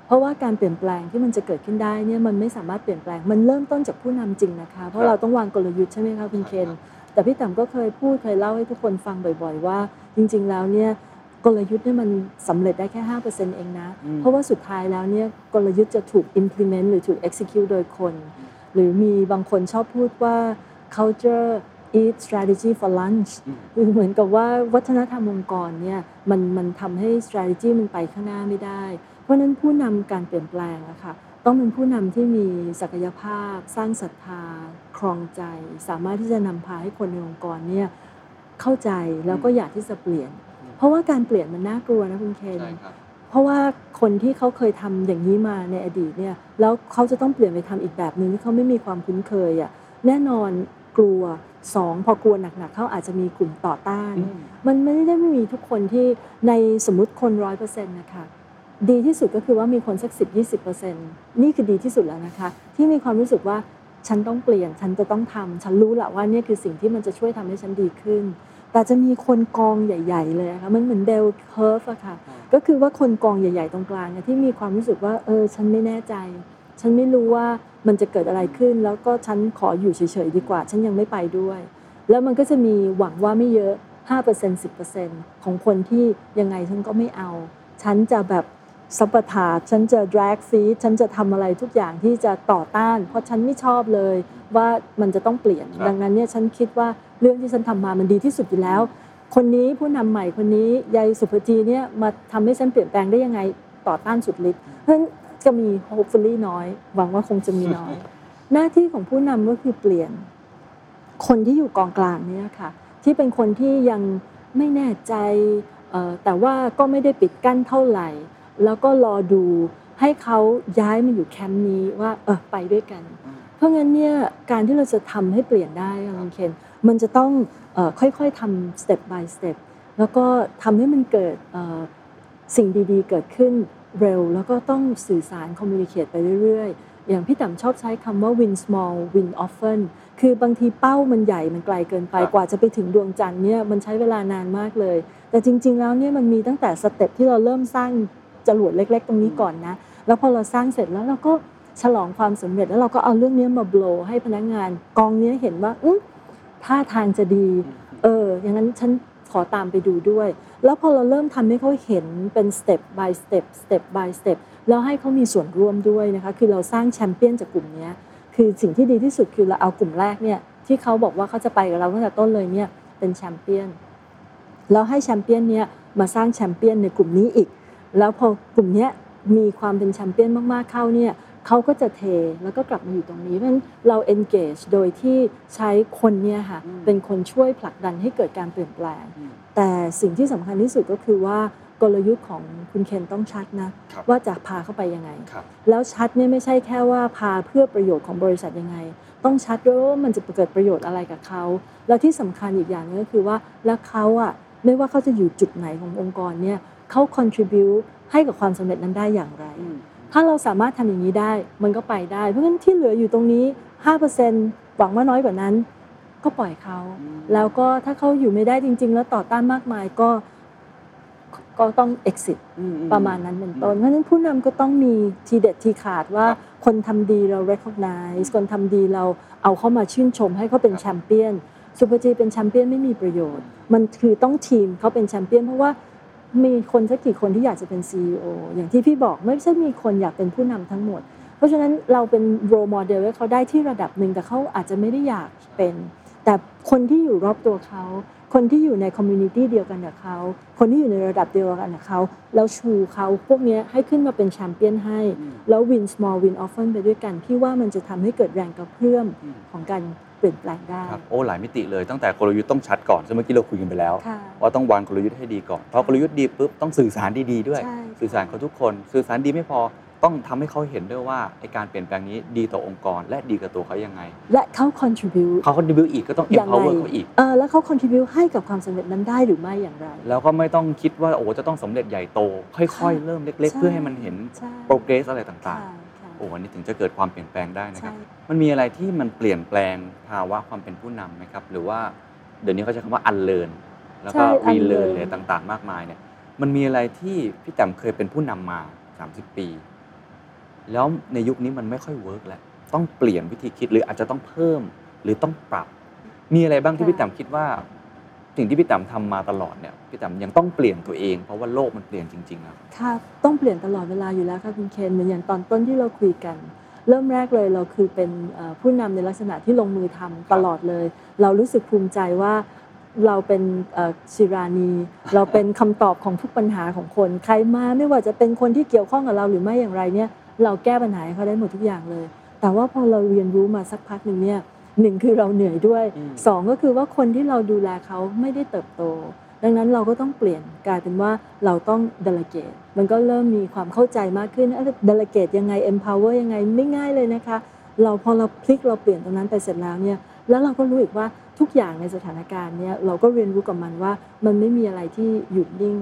เพราะว่าการเปลี่ยนแปลงที่มันจะเกิดขึ้นได้เนี่ยมันไม่สามารถเปลี่ยนแปลงมันเริ่มต้นจากผู้นำจริงนะคะ เพครัราะบเราต้องวางกลยุทธ์ใช่ไหมคะคุณเคนแต่พี่แต๋มก็เคยพูดเคยเล่าให้ทุกคนฟังบ่อย ๆ ว่า จริง ๆ แล้วเนี่ย กลยุทธ์เนี่ยมันสำเร็จได้แค่ 5%เองนะอืมเพราะว่าสุดท้ายแล้วเนี่ยกลยุทธ์จะถูก implement หรือถูก execute โดยคน หรือมีบางคนชอบพูดว่า culture eat strategy for lunch คือเหมือนกับว่าวัฒนธรรมองค์กรเนี่ยมันมันทำให้ strategy มันไปข้างหน้าไม่ได้ เพราะฉะนั้นผู้นำการเปลี่ยนแปลงอะค่ะต้องเป็นผู้นำที่มีศักยภาพ สร้างศรัทธา ครองใจ สามารถที่จะนำพาให้คนในองค์กรเนี่ยเข้าใจแล้วก็อยากที่จะเปลี่ยนเพ ราะว่าการเปลี่ยนมันน่ากลัวนะคุณเคนใช่ครับเพราะว่าคนที่เขาเคยทำอย่างนี้มาในอดีตเนี่ยแล้วเขาจะต้องเปลี่ยนไปทำอีกแบบหนึ่งที่เขาไม่มีความคุ้นเคยอะแน่นอนกลัวสองพอกลัวหนักๆเขาอาจจะมีกลุ่มต่อต้าน มันไม่ได้ไม่มีทุกคนที่ในสมมติคนร้อยเปอร์เซ็นต์นะคะดีที่สุดก็คือว่ามีคนสักสิบยี่สิบเปอร์เซ็นต์นี่คือดีที่สุดแล้วนะคะ ที่มีความรู้สึกว่าฉันต้องเปลี่ยน ฉันจะต้องทำฉันรู้แหละว่าเนี่ยคือสิ่งที่มันจะช่วยทำให้ฉันดีขึ้น แต่จะมีคนกองใหญ่ ๆ เลยอะค่ะมันเหมือน bell curve อะค่ะ ก็คือว่าคนกองใหญ่ ๆ ตรงกลางเนี่ยที่มีความรู้สึกว่าเออฉันไม่แน่ใจ ฉันไม่รู้ว่ามันจะเกิดอะไรขึ้น แล้วก็ฉันขออยู่เฉยๆดีกว่า ฉันยังไม่ไปด้วย แล้วมันก็จะมีหวังว่าไม่เยอะ5% 10%ของคนที่ยังไงฉันก็ไม่เอา ฉันจะแบบ สัปปทาฉันจะ drag feet ฉันจะทำอะไรทุกอย่างที่จะต่อต้าน เพราะฉันไม่ชอบเลยว่ามันจะต้องเปลี่ยนครับดังนั้นเนี่ยฉันคิดว่าเรื่องที่ฉันทำมามันดีที่สุดอยู่แล้ว คนนี้ผู้นำใหม่คนนี้ยายสุภจีเนี่ยมาทำให้ฉันเปลี่ยนแปลงได้ยังไงต่อต้านสุดฤทธิ์เพราะฉะนั้นจะมี hopefully น้อย หวังว่าคงจะมีน้อย หน้าที่ของผู้นำก็คือเปลี่ยน คนที่อยู่กองกลางเนี่ยค่ะ ที่เป็นคนที่ยังไม่แน่ใจเอ่อแต่ว่าก็ไม่ได้ปิดกั้นเท่าไหร่ แล้วก็รอดูให้เขาย้ายมาอยู่แคมป์นี้ว่าเออไปด้วยกัน เพราะงั้นเนี่ยการที่เราจะทำให้เปลี่ยนได้ค่ะคุณเคนมันจะต้องเออค่อยๆทำ step by step แล้วก็ทำให้มันเกิดเอ่อสิ่งดีๆ เกิดขึ้นเร็ว แล้วก็ต้องสื่อสาร communicate ไปเรื่อยๆ อย่างพี่แต๋มชอบใช้คำว่า win small win often คือบางทีเป้ามันใหญ่มันไกลเกินไปครับกว่าจะไปถึงดวงจันทร์เนี่ยมันใช้เวลานานมากเลย แต่จริงๆแล้วเนี่ยมันมีตั้งแต่สเต็ปที่เราเริ่มสร้าง จรวดเล็ก ๆ ตรงนี้ก่อนนะ แล้วพอเราสร้างเสร็จแล้วเราก็ฉลองความสำเร็จแล้วเราก็เอาเรื่องนี้มาโบลให้พนักงานกองนี้เห็นว่าอืท่าทางจะดี เออ อย่างนั้นฉันขอตามไปดูด้วย แล้วพอเราเริ่มทำให้เขาเห็นเป็น step by step step by step แล้วให้เขามีส่วนร่วมด้วยนะคะ คือเราสร้างแชมเปี้ยนจากกลุ่มนี้คือสิ่งที่ดีที่สุดคือเราเอากลุ่มแรกเนี่ยที่เขาบอกว่าเขาจะไปกับเราตั้งแต่ต้นเลยเนี่ยเป็นแชมเปี้ยนแล้วให้แชมเปี้ยนเนี่ยมาสร้างแชมเปี้ยนในกลุ่มนี้อีก แล้วพอกลุ่มเนี้ยมีความเป็นแชมเปี้ยนมากๆเข้าเนี่ยเขาก็จะเทแล้วก็กลับมาอยู่ตรงนี้เพราะฉะนั้นเรา engage โดยที่ใช้คนเนี่ยค่ะเป็นคนช่วยผลักดันให้เกิดการเปลี่ยนแปลง แต่สิ่งที่สำคัญที่สุดก็คือว่ากลยุทธ์ของคุณเคนต้องชัดนะครับว่าจะพาเข้าไปยังไงครับแล้วชัดเนี่ยไม่ใช่แค่ว่าพาเพื่อประโยชน์ของบริษัทยังไง ต้องชัดด้วยว่ามันจะเกิดประโยชน์อะไรกับเขา แล้วที่สำคัญอีกอย่างหนึงก็คือว่าแล้วเขาอะไม่ว่าเขาจะอยู่จุดไหนขององค์กรเนี่ย เขา contribute ให้กับความสำเร็จนั้นได้อย่างไร ถ้าเราสามารถทำอย่างนี้ได้ มันก็ไปได้ เพราะฉะนั้นที่เหลืออยู่ตรงนี้ 5%หวังว่าน้อยกว่านั้น ก็ปล่อยเขา แล้วก็ถ้าเขาอยู่ไม่ได้จริง ๆ แล้วต่อต้านมากมายก็ก็ต้อง exit อือ ประมาณนั้นเป็นต้น เพราะฉะนั้นผู้นำก็ต้องมีทีเด็ดทีขาดว่าครับคนทำดีเรา recognize คนทำดีเราเอาเข้ามาชื่นชมให้เขาเป็นครับแชมเปี้ยนซูเปอร์จีเป็นแชมเปี้ยนไม่มีประโยชน์ มันคือต้องทีมเขาเป็นแชมเปี้ยนเพราะว่า มีคนสักกี่คนที่อยากจะเป็น CEO อย่างที่พี่บอกไม่ใช่มีคนอยากเป็นผู้นำทั้งหมด เพราะฉะนั้นเราเป็น role model ให้เขาได้ที่ระดับหนึ่งแต่เขาอาจจะไม่ได้อยากเป็น แต่คนที่อยู่รอบตัวเขา คนที่อยู่ใน community เดียวกันกับเขา คนที่อยู่ในระดับเดียวกันกับเขาแล้วชูเขาพวกเนี้ยให้ขึ้นมาเป็นแชมเปี้ยนให้ แล้ว win small win often ไปด้วยกันพี่ว่ามันจะทำให้เกิดแรงกระเพื่อมของการเป ลี่ยนแปลงได้ ครับโอ้หลายมิติเลยตั้งแต่กลยุทธ์ต้องชัดก่อนซึ่งเมื่อกี้เราคุยกันไปแล้ว ค่ะ ว่าต้องวางกลยุทธ์ให้ดีก่อนพอกลยุทธ์ดีปุ๊บต้องสื่อสารดีๆด้วย ใช่ สื่อสารกับทุกคน สื่อสารดีไม่พอต้องทำให้เขาเห็นด้วยว่าไอการเปลี่ยนแปลงนี้ดีต่อองค์กร และดีกับตัวเขายังไงและเขา contribute เขาคอนดิบิวอีกก็ต้องอย่างไร empower เขาอีก เออแล้วเขา contribute ให้กับความสำเร็จนั้นได้หรือไม่อย่างไร แล้วก็ไม่ต้องคิดว่าโอ้จะต้องสำเร็จใหญ่โต ค่อย ๆ เริ่มเล็กๆใช่เพื่อให้มันเห็น ใช่โปรเกรสอะไรต่างค่ะๆค่ะ โอ้วันนี้ถึงจะเกิดความเปลี่ยนแปลงได้นะครับใช่มันมีอะไรที่มันเปลี่ยนแปลงภาวะความเป็นผู้นำไหมครับ หรือว่าเดี๋ยวนี้เขาใช้คำว่าอันเลินแล้วก็ใช่รีเลิน unlearn อะไรต่างๆ มากมายเนี่ย มันมีอะไรที่พี่แต้มเคยเป็นผู้นำมา 30 ปี แล้วในยุคนี้มันไม่ค่อยเวิร์กแล้วต้องเปลี่ยนวิธีคิดหรืออาจจะต้องเพิ่มหรือต้องปรับ มีอะไรบ้างที่ค่ะพี่แต้มคิดว่า สิ่งที่พี่ต้มทำมาตลอดเนี่ยพี่ต้มยังต้องเปลี่ยนตัวเอง เพราะว่าโลกมันเปลี่ยนจริงๆครับค่ะต้องเปลี่ยนตลอดเวลาอยู่แล้วค่ะคุณเคนเหมือนอย่างตอนต้นที่เราคุยกัน เริ่มแรกเลยเราคือเป็นผู้นำในลักษณะที่ลงมือทำตลอดเลย เรารู้สึกภูมิใจว่าเราเป็นเอ่อศิรานี เราเป็นคำตอบของทุกปัญหาของคน ใครมาไม่ว่าจะเป็นคนที่เกี่ยวข้องกับเราหรือไม่อย่างไรเนี่ยเราแก้ปัญหาให้เขาได้หมดทุกอย่างเลย แต่ว่าพอเราเรียนรู้มาสักพักหนึ่งเนี่ย หนึ่งคือเราเหนื่อยด้วยอืมสองก็คือว่าคนที่เราดูแลเขาไม่ได้เติบโต ดังนั้นเราก็ต้องเปลี่ยนกลายเป็นว่าเราต้อง delegate มันก็เริ่มมีความเข้าใจมากขึ้นเอ้ย delegate ยังไง empower ยังไงไม่ง่ายเลยนะคะ เราพอเราพลิกเราเปลี่ยนตรงนั้นไปเสร็จแล้วเนี่ยแล้วเราก็รู้อีกว่าทุกอย่างในสถานการณ์เนี่ยเราก็เรียนรู้กับมันว่ามันไม่มีอะไรที่หยุดนิ่ง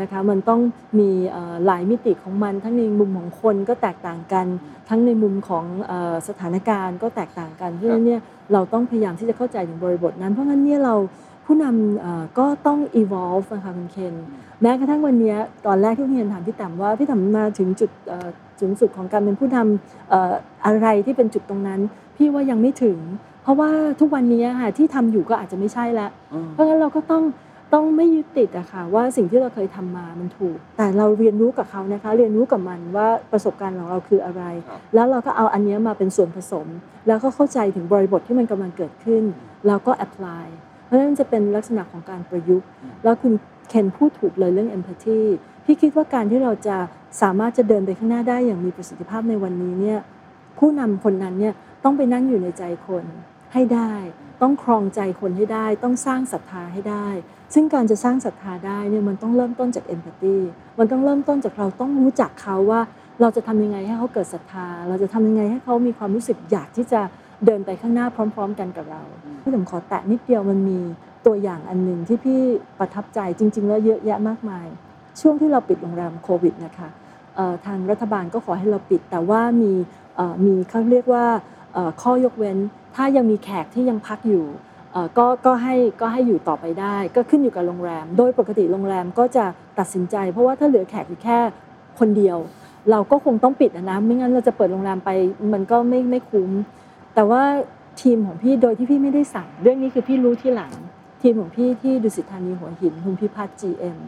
นะคะมันต้องมีเอ่อหลายมิติของมัน ทั้งในมุมของคนก็แตกต่างกัน ทั้งในมุมของเอ่อสถานการณ์ก็แตกต่างกันเพราะฉะนั้นเนี่ย เราต้องพยายามที่จะเข้าใจถึงบริบทนั้น เพราะงั้นเนี่ยเราผู้นำเอ่อก็ต้อง evolve นะคะคุณเคนแม้กระทั่งวันเนี้ยตอนแรกที่คุณเคนถามพี่แต้มว่าพี่แต้มมาถึงจุดเอ่อสูงสุดของการเป็นผู้นำเอ่ออะไรที่เป็นจุดตรงนั้น พี่ว่ายังไม่ถึง เพราะว่าทุกวันนี้ค่ะที่ทำอยู่ก็อาจจะไม่ใช่ละเพราะงั้นเราก็ต้อง ต้องไม่ยึดติดอะค่ะว่าสิ่งที่เราเคยทำมามันถูก แต่เราเรียนรู้กับเขานะคะ เรียนรู้กับมันว่าประสบการณ์ของเราคืออะไรครับแล้วเราก็เอาอันเนี้ยมาเป็นส่วนผสม แล้วก็เข้าใจถึงบริบทที่มันกำลังเกิดขึ้น แล้วก็ apply เพราะฉะนั้นจะเป็นลักษณะของการประยุกต์ แล้วคุณเคนพูดถูกเลยเรื่อง empathy พี่คิดว่าการที่เราจะสามารถจะเดินไปข้างหน้าได้อย่างมีประสิทธิภาพในวันนี้เนี่ยผู้นำคนนั้นเนี่ยต้องไปนั่งอยู่ในใจคน ให้ได้ ต้องครองใจคนให้ได้ ต้องสร้างศรัทธาให้ได้ ซึ่งการจะสร้างศรัทธาได้เนี่ยมันต้องเริ่มต้นจาก empathy มันต้องเริ่มต้นจากเราต้องรู้จักเขาว่า เราจะทำยังไงให้เขาเกิดศรัทธา เราจะทำยังไงให้เขามีความรู้สึกอยากที่จะเดินไปข้างหน้าพร้อม ๆ กันกับเราพี่ผมขอแตะนิดเดียวมันมีตัวอย่างอันหนึ่งที่พี่ประทับใจจริง ๆ แล้วเยอะแยะมากมาย ช่วงที่เราปิดโรงแรมโควิดนะคะทางรัฐบาลก็ขอให้เราปิด แต่ว่ามีมีเขาเรียกว่า ข้อยกเว้น ถ้ายังมีแขกที่ยังพักอยู่ก็ก็ให้ก็ให้อยู่ต่อไปได้ ก็ขึ้นอยู่กับโรงแรม โดยปกติโรงแรมก็จะตัดสินใจ เพราะว่าถ้าเหลือแขกอยู่แค่คนเดียว เราก็คงต้องปิดนะไม่งั้นเราจะเปิดโรงแรมไปมันก็ไม่ไม่คุ้ม แต่ว่าทีมของพี่โดยที่พี่ไม่ได้สั่ง เรื่องนี้คือพี่รู้ที่หลัง ทีมของพี่ที่ดุสิตธานีหัวหินคุณพิพัฒน์ GM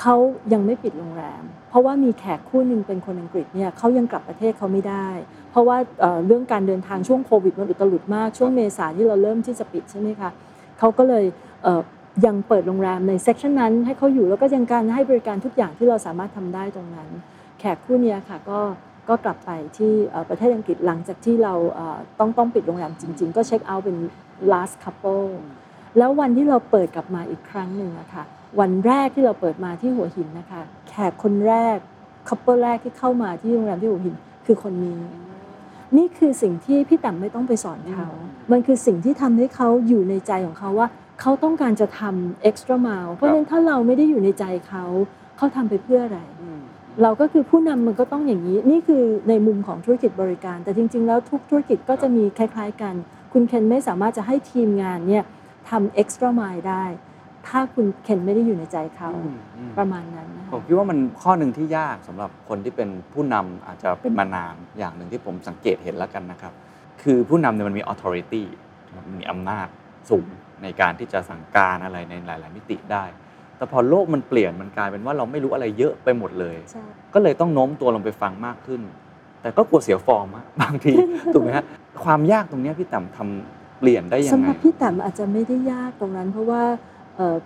เขายังไม่ปิดโรงแรม เพราะว่ามีแขกคู่หนึ่งเป็นคนอังกฤษเนี่ยเขายังกลับประเทศเขาไม่ได้ เพราะว่าเอ่อเรื่องการเดินทางช่วงโควิดมันอุตลุดมาก ช่วงเมษาที่เราเริ่มที่จะปิดใช่ไหมคะเขาก็เลยเอ่อยังเปิดโรงแรมในเซกชันนั้นให้เขาอยู่แล้วก็ยังการให้บริการทุกอย่างที่เราสามารถทำได้ตรงนั้น แขกคู่เนี้ยค่ะก็ก็กลับไปที่เอ่อประเทศอังกฤษหลังจากที่เราเอ่อต้องต้องปิดโรงแรมจริง ๆ ก็เช็คเอาท์เป็น last couple แล้ววันที่เราเปิดกลับมาอีกครั้งหนึ่งอะค่ะวันแรกที่เราเปิดมาที่หัวหินนะคะ แขกคนแรก couple แรกที่เข้ามาที่โรงแรมที่หัวหินคือคนนี้ นี่คือสิ่งที่พี่แต้มไม่ต้องไปสอนเขา มันคือสิ่งที่ทำให้เขาอยู่ในใจของเขาว่า เขาต้องการจะทำ extra mile เพราะฉะนั้นถ้าเราไม่ได้อยู่ในใจเขา เขาทำไปเพื่ออะไร เราก็คือผู้นำมันก็ต้องอย่างนี้ นี่คือในมุมของธุรกิจบริการ แต่จริง ๆ แล้วทุกธุรกิจก็จะมีคล้าย ๆ กัน คุณเคนไม่สามารถจะให้ทีมงานเนี่ยทำ extra mile ได้ ถ้าคุณเคนไม่ได้อยู่ในใจเขาประมาณนั้นนะคะ ผมคิดว่ามันข้อหนึ่งที่ยากสำหรับคนที่เป็นผู้นำอาจจะเป็นมานานอย่างหนึ่งที่ผมสังเกตเห็นแล้วกันนะครับ คือผู้นำเนี่ยมันมี authority มันมีอำนาจสูงในการที่จะสั่งการอะไรในหลาย ๆ มิติได้ แต่พอโลกมันเปลี่ยนมันกลายเป็นว่าเราไม่รู้อะไรเยอะไปหมดเลยใช่ก็เลยต้องโน้มตัวลงไปฟังมากขึ้น แต่ก็กลัวเสียฟอร์มอะบางทีถูกไหมฮะความยากตรงเนี้ยพี่ต่ำทำเปลี่ยนได้ยังสำหไงรับพี่แต้มอาจจะไม่ได้ยากตรงนั้น เพราะว่าเอ่อ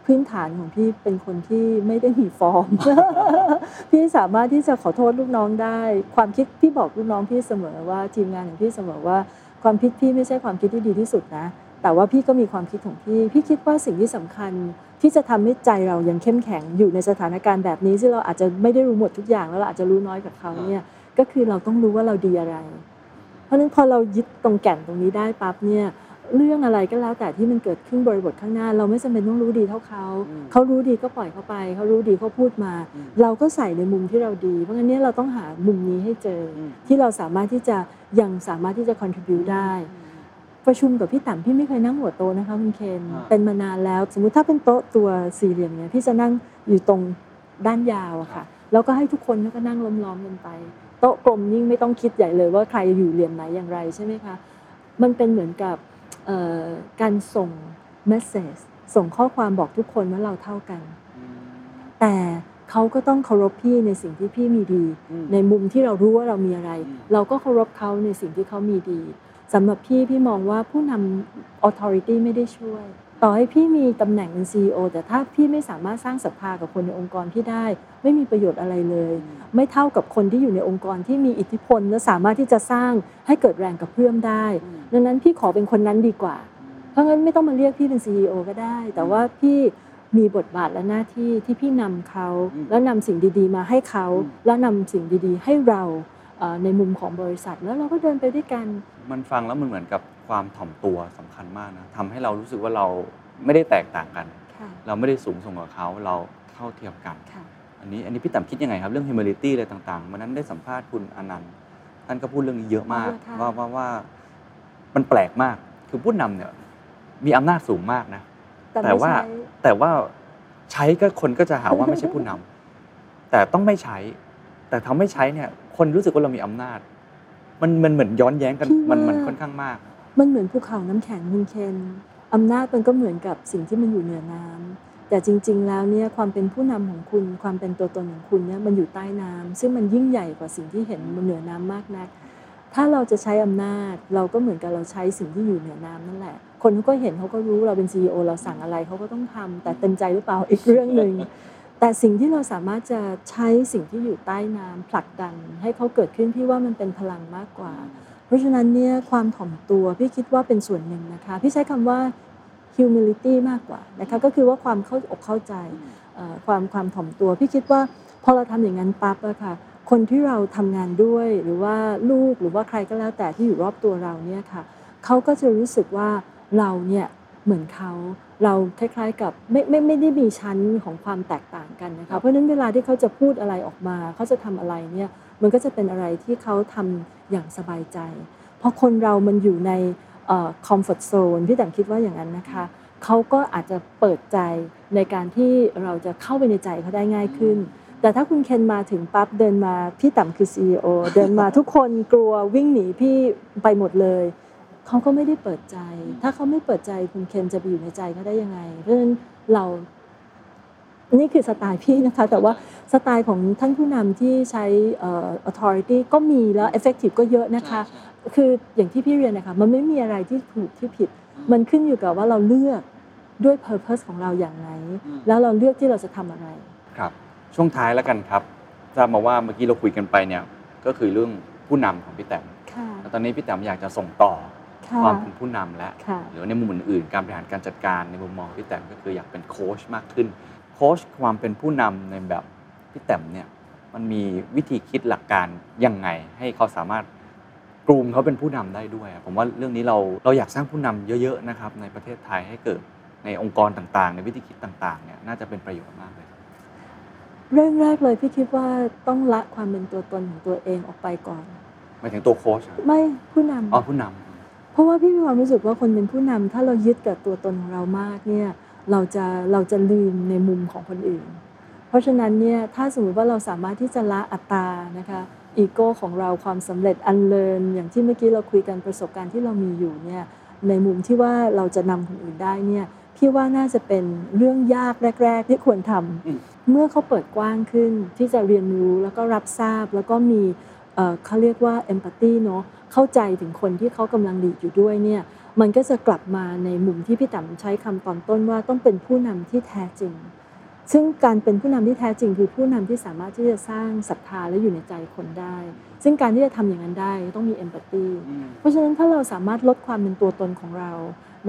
พื้นฐานของพี่เป็นคนที่ไม่ได้มีฟอร์ม พี่สามารถที่จะขอโทษลูกน้องได้ ความคิดพี่บอกลูกน้องพี่เสมอว่าทีมงานของพี่เสมอว่า ความคิดพี่ไม่ใช่ความคิดที่ดีที่สุดนะ แต่ว่าพี่ก็มีความคิดของพี่พี่คิดว่าสิ่งที่สำคัญที่จะทำให้ใจเรายังเข้มแข็งอยู่ในสถานการณ์แบบนี้ซึ่งเราอาจจะไม่ได้รู้หมดทุกอย่างแล้วเราอาจจะรู้น้อยกว่าเขาเนี่ยก็คือเราต้องรู้ว่าเราดีอะไร เพราะฉะนั้นพอเรายึดตรงแก่นตรงนี้ได้ปั๊บเนี่ย เรื่องอะไรก็แล้วแต่ที่มันเกิดขึ้นบริบทข้างหน้า เราไม่จำเป็นต้องรู้ดีเท่าเขาอืมเขารู้ดีก็ปล่อยเขาไป เขารู้ดีเขาพูดมาอืมเราก็ใส่ในมุมที่เราดี เพราะงั้นเนี่ยเราต้องหามุมนี้ให้เจออมที่เราสามารถที่จะยังสามารถที่จะ contribute ได้ ประชุมกับพี่ต่ำพี่ไม่เคยนั่งหัวโตะนะคะคุณเคนอ่าเป็นมานานแล้ว สมมุติถ้าเป็นโต๊ะตัวสี่เหลี่ยมเนี่ยพี่จะนั่งอยู่ตรงด้านยาวอะค่ะแล้วก็ให้ทุกคนก็นั่งล้อมๆกันไป โต๊ะกลมยิ่งไม่ต้องคิดใหญ่เลยว่าใครอยู่เหลี่ยมไหนอย่างไรใช่ไหมคะมันเป็นเหมือนกับเอ่อ การส่งเมสเซจส่งข้อความบอกทุกคนว่าเราเท่ากัน แต่เขาก็ต้องเคารพพี่ในสิ่งที่พี่มีดีอืมในมุมที่เรารู้ว่าเรามีอะไรอืมเราก็เคารพเขาในสิ่งที่เขามีดีสำหรับพี่พี่มองว่าผู้นำ authority ไม่ได้ช่วย ต่อให้พี่มีตำแหน่งเป็น CEO แต่ถ้าพี่ไม่สามารถสร้างศรัทธากับคนในองค์กรพี่ได้ ไม่มีประโยชน์อะไรเลย ไม่เท่ากับคนที่อยู่ในองค์กรที่มีอิทธิพลและสามารถที่จะสร้างให้เกิดแรงกระเพื่อมได้ ดังนั้นพี่ขอเป็นคนนั้นดีกว่า เพราะงั้นไม่ต้องมาเรียกพี่เป็น CEO ก็ได้ แต่ว่าพี่มีบทบาทและหน้าที่ที่พี่นำเขาอืมแล้วนำสิ่งดีๆ มาให้เขาอืมแล้วนำสิ่งดีๆ ให้เราเอ่อในมุมของบริษัทแล้วเราก็เดินไปด้วยกัน มันฟังแล้วมันเหมือนกับ ความถ่อมตัวสำคัญมากนะทำให้เรารู้สึกว่าเราไม่ได้แตกต่างกันค่ะเราไม่ได้สูงส่งกว่าเขาเราเท่าเทียมกันค่ะอันนี้อันนี้พี่ต่ำคิดยังไงครับ เรื่อง humility อะไรต่างๆวันนั้นได้สัมภาษณ์คุณอนันต์ท่านก็พูดเรื่องนี้เยอะมากอ๋อเหรอคะว่าว่าว่ามันแปลกมากคือผู้นำเนี่ยมีอำนาจสูงมากนะ แต่แต่ไม่ว่าใช่แต่ว่าใช้ก็คนก็จะหาว่าไม่ใช่ผู้นำแต่ต้องไม่ใช้ แต่ทำไม่ใช้เนี่ย คนรู้สึกว่าเรามีอำนาจ มันมันเหมือนย้อนแย้งกันพี่ว่ามัมันมันค่อนข้างมาก มันเหมือนภูเขาน้ำแข็งคุณเคนอำนาจมันก็เหมือนกับสิ่งที่มันอยู่เหนือน้ำแต่จริง ๆ แล้วเนี่ยความเป็นผู้นำของคุณ ความเป็นตัวตนของคุณเนี่ยมันอยู่ใต้น้ำซึ่งมันยิ่งใหญ่กว่าสิ่งที่เห็นบนเหนือน้ำมากนัก ถ้าเราจะใช้อำนาจ เราก็เหมือนกับเราใช้สิ่งที่อยู่เหนือน้ำนั่นแหละ คนเขาก็เห็นเขาก็รู้เราเป็นซีอเราสั่งอะไรเขาก็ต้องทำแต่เต็มใจหรือเปล่าอีกเรื่องหนึ่งแต่สิ่งที่เราสามารถจะใช้สิ่งที่อยู่ใต้น้ำผลักดัน ให้เขาเกิดขึ้นพี่ว่ามันเป็นพลังมากกว่า เพราะฉะนั้นเนี่ยความถ่อมตัวพี่คิดว่าเป็นส่วนหนึ่งนะคะ พี่ใช้คำว่า humility มากกว่านะคะก็คือว่าความเข้าอกเข้าใจความความถ่อมตัว พี่คิดว่าพอเราทำอย่างนั้นปั๊บอะค่ะคนที่เราทำงานด้วยหรือว่าลูกหรือว่าใครก็แล้วแต่ที่อยู่รอบตัวเราเนี่ยค่ะเขาก็จะรู้สึกว่าเราเนี่ยเหมือนเขา เราคล้ายๆกับไม่ไม่ไม่ได้มีชั้นของความแตกต่างกันนะคะเพราะฉะนั้นเวลาที่เขาจะพูดอะไรออกมา เขาจะทำอะไรเนี่ยมันก็จะเป็นอะไรที่เขาทำอย่างสบายใจ เพราะคนเรามันอยู่ในคอมฟอร์ทโซนพี่แต้มคิดว่าอย่างนั้นนะคะเขาก็อาจจะเปิดใจในการที่เราจะเข้าไปในใจเขาได้ง่ายขึ้น แต่ถ้าคุณเคนมาถึงปั๊บเดินมาพี่ต่ำคือ CEO เดินมาทุกคนกลัววิ่งหนีพี่ไปหมดเลย เขาก็ไม่ได้เปิดใจ ถ้าเขาไม่เปิดใจคุณเคนจะไปอยู่ในใจเขาได้ยังไง เพราะฉะนั้นเรา นี่คือสไตล์พี่นะคะ แต่ว่าสไตล์ของท่านผู้นำที่ใช้เอ่อ authority ก็มีแล้ว effective ก็เยอะนะคะ คืออย่างที่พี่เรียนนะคะ มันไม่มีอะไรที่ถูกที่ผิด มันขึ้นอยู่กับว่าเราเลือกด้วย purpose ของเราอย่างไร แล้วเราเลือกที่เราจะทำอะไร ครับ ช่วงท้ายแล้วกันครับทราบมาว่าเมื่อกี้เราคุยกันไปเนี่ย ก็คือเรื่องผู้นำของพี่แต้มค่ะแล้วตอนนี้พี่แต้มอยากจะส่งต่อ ค่ะความเป็นผู้นำและค่ะหรือในมุมอื่นๆ การบริหารการจัดการในมุมมองพี่แต้มก็คืออยากเป็นโค้ชมากขึ้น โค้ชความเป็นผู้นำในแบบพี่แต้มเนี่ยมันมีวิธีคิดหลักการยังไง ให้เขาสามารถกลุ่มเขาเป็นผู้นำได้ด้วยผมว่าเรื่องนี้เราเราอยากสร้างผู้นำเยอะๆนะครับในประเทศไทยให้เกิดในองค์กรต่างๆ ในวิธีคิดต่างๆเนี่ยน่าจะเป็นประโยชน์มากเลย เรื่องแรกเลยพี่คิดว่าต้องละความเป็นตัวตนของตัวเองออกไปก่อนหมายถึงตัวโค้ชเหรอไม่ผู้นำ อ๋อผู้นำเพ ราะว่าพี่มีความรู้สึกว่าคนเป็นผู้นำถ้าเรายึดกับตัวตนของเรามากเนี่ยเราจะเราจะลืมในมุมของคนอื่น เพราะฉะนั้นเนี่ยถ้าสมมติว่าเราสามารถที่จะละอัตตานะคะอีโก้ของเราความสำเร็จอันเลินอย่างที่เมื่อกี้เราคุยกันประสบการณ์ที่เรามีอยู่เนี่ยในมุมที่ว่าเราจะนำคนอื่นได้เนี่ยพี่ว่าน่าจะเป็นเรื่องยากแรก ๆ ที่ควรทำอืมเมื่อเขาเปิดกว้างขึ้นที่จะเรียนรู้แล้วก็รับทราบแล้วก็มี เอ่อเขาเรียกว่า empathy เนาะเข้าใจถึงคนที่เขากำลังดีดอยู่ด้วยเนี่ยมันก็จะกลับมาในมุมที่พี่ต๋ำใช้คำตอนต้นว่าต้องเป็นผู้นำที่แท้จริง ซึ่งการเป็นผู้นำที่แท้จริงคือผู้นำที่สามารถที่จะสร้างศรัทธาและอยู่ในใจคนได้ ซึ่งการที่จะทำอย่างนั้นได้ต้องมี empathy เพราะฉะนั้นถ้าเราสามารถลดความเป็นตัวตนของเรา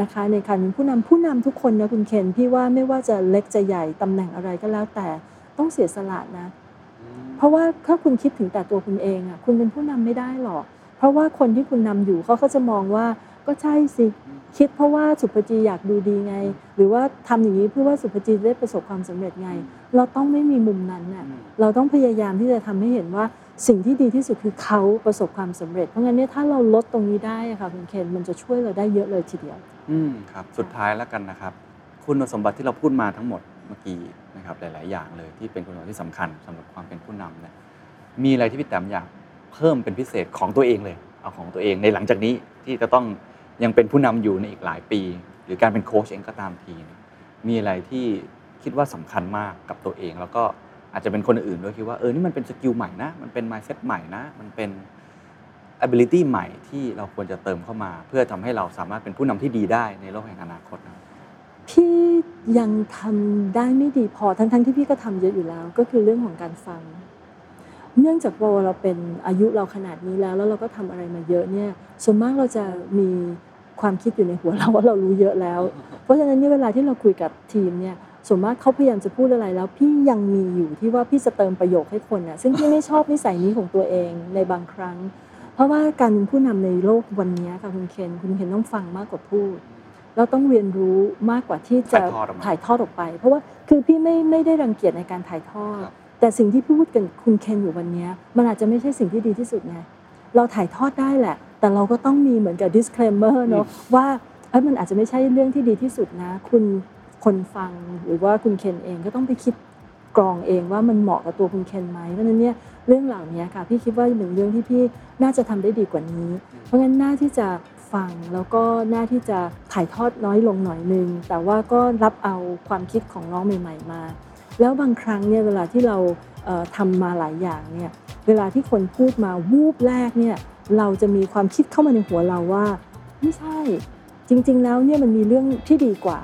นะคะในการเป็นผู้นำผู้นำทุกคนนะคุณเคนพี่ว่าไม่ว่าจะเล็กจะใหญ่ตำแหน่งอะไรก็แล้วแต่ต้องเสียสละนะ เพราะว่าถ้าคุณคิดถึงแต่ตัวคุณเองอะคุณเป็นผู้นำไม่ได้หรอก เพราะว่าคนที่คุณนำอยู่เขาก็จะมองว่าก็ใช่สิคิดเพราะว่าสุภจีอยากดูดีไง หรือว่าทำอย่างนี้เพื่อว่าสุภจีจะได้ประสบความสำเร็จไง เราต้องไม่มีมุมนั้นน่ะเราต้องพยายามที่จะทำให้เห็นว่าสิ่งที่ดีที่สุดคือเขาประสบความสำเร็จ เพราะงั้นเนี่ยถ้าเราลดตรงนี้ได้อะค่ะคุณเคนมันจะช่วยเราได้เยอะเลยทีเดียว อืมครับ สุดท้ายแล้วกันนะครับ คุณสมบัติที่เราพูดมาทั้งหมดเมื่อกี้ นะครับหลาย ๆ อย่างเลยที่เป็นคุณสมบัติที่สำคัญสำหรับความเป็นผู้นำเนี่ยมีอะไรที่พี่แต้มอยากเพิ่มเป็นพิเศษของตัวเองเลย เอาของตัวเองในหลังจากนี้ที่จะต้องยังเป็นผู้นำอยู่ในอีกหลายปี หรือการเป็นโค้ชเองก็ตามทีมีอะไรที่คิดว่าสำคัญมากกับตัวเอง แล้วก็อาจจะเป็นคนอื่นด้วยคิดว่าเออนี่มันเป็น skill ใหม่นะมันเป็น mindset ใหม่นะมันเป็น ability ใหม่ที่เราควรจะเติมเข้ามา เพื่อทำให้เราสามารถเป็นผู้นำที่ดีได้ในโลกแห่งอนาคตนะครับ พี่ยังทำได้ไม่ดีพอทั้งๆที่พี่ก็ทำเยอะอยู่แล้ว ก็คือเรื่องของการฟัง เนื่องจากว่าเราเป็นอายุเราขนาดนี้แล้ว แล้วเราก็ทำอะไรมาเยอะเนี่ยส่วนมากเราจะมีความคิดอยู่ในหัวเราว่าเรารู้เยอะแล้ว เพราะฉะนั้นเนี่ยเวลาที่เราคุยกับทีมเนี่ยส่วนมากเขาพยายามจะพูดอะไรแล้ว พี่ยังมีอยู่ที่ว่าพี่จะเติมประโยคให้คนน่ะซึ่งพี่ไม่ชอบนิสัยนี้ของตัวเองในบางครั้ง เพราะว่าการเป็นผู้นำในโลกวันนี้ค่ะคุณเคนคุณเคนต้องฟังมากกว่าพูด เราต้องเรียนรู้มากกว่าที่จะถ่ายทอดออกมาถ่ายทอดออกไป เพราะว่าคือพี่ไม่ไม่ได้รังเกียจในการถ่ายทอดครับแต่สิ่งที่พี่พูดกับคุณเคนอยู่วันนี้มันอาจจะไม่ใช่สิ่งที่ดีที่สุดไงเราถ่ายทอดได้แหละ แต่เราก็ต้องมีเหมือนกับ disclaimer เนอะว่าเอ้ยมันอาจจะไม่ใช่เรื่องที่ดีที่สุดนะ คุณคนฟังหรือว่าคุณเคนเองก็ต้องไปคิดกรองเองว่ามันเหมาะกับตัวคุณเคนไหมเพราะฉะนั้นเนี่ยเรื่องเหล่านี้ค่ะพี่คิดว่าเป็นเรื่องที่พี่น่าจะทำได้ดีกว่านี้ เพราะงั้นหน้าที่จะ ฟัง แล้วก็หน้าที่จะถ่ายทอดน้อยลงหน่อยนึง แต่ว่าก็รับเอาความคิดของน้องใหม่ ๆ มา แล้วบางครั้งเนี่ยเวลาที่เราเอ่อทำมาหลายอย่างเนี่ยเวลาที่คนพูดมาวูบแรกเนี่ยเราจะมีความคิดเข้ามาในหัวเราว่า ไม่ใช่ จริง ๆ แล้วเนี่ยมันมีเรื่องที่ดีกว่า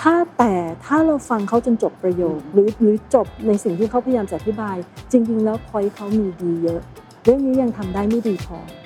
ถ้าแต่ถ้าเราฟังเขาจนจบประโยค หรือหรือจบในสิ่งที่เขาพยายามจะอธิบาย จริง ๆ แล้วพอยเขามีดีเยอะ เรื่องนี้ยังทำได้ไม่ดีพอเพ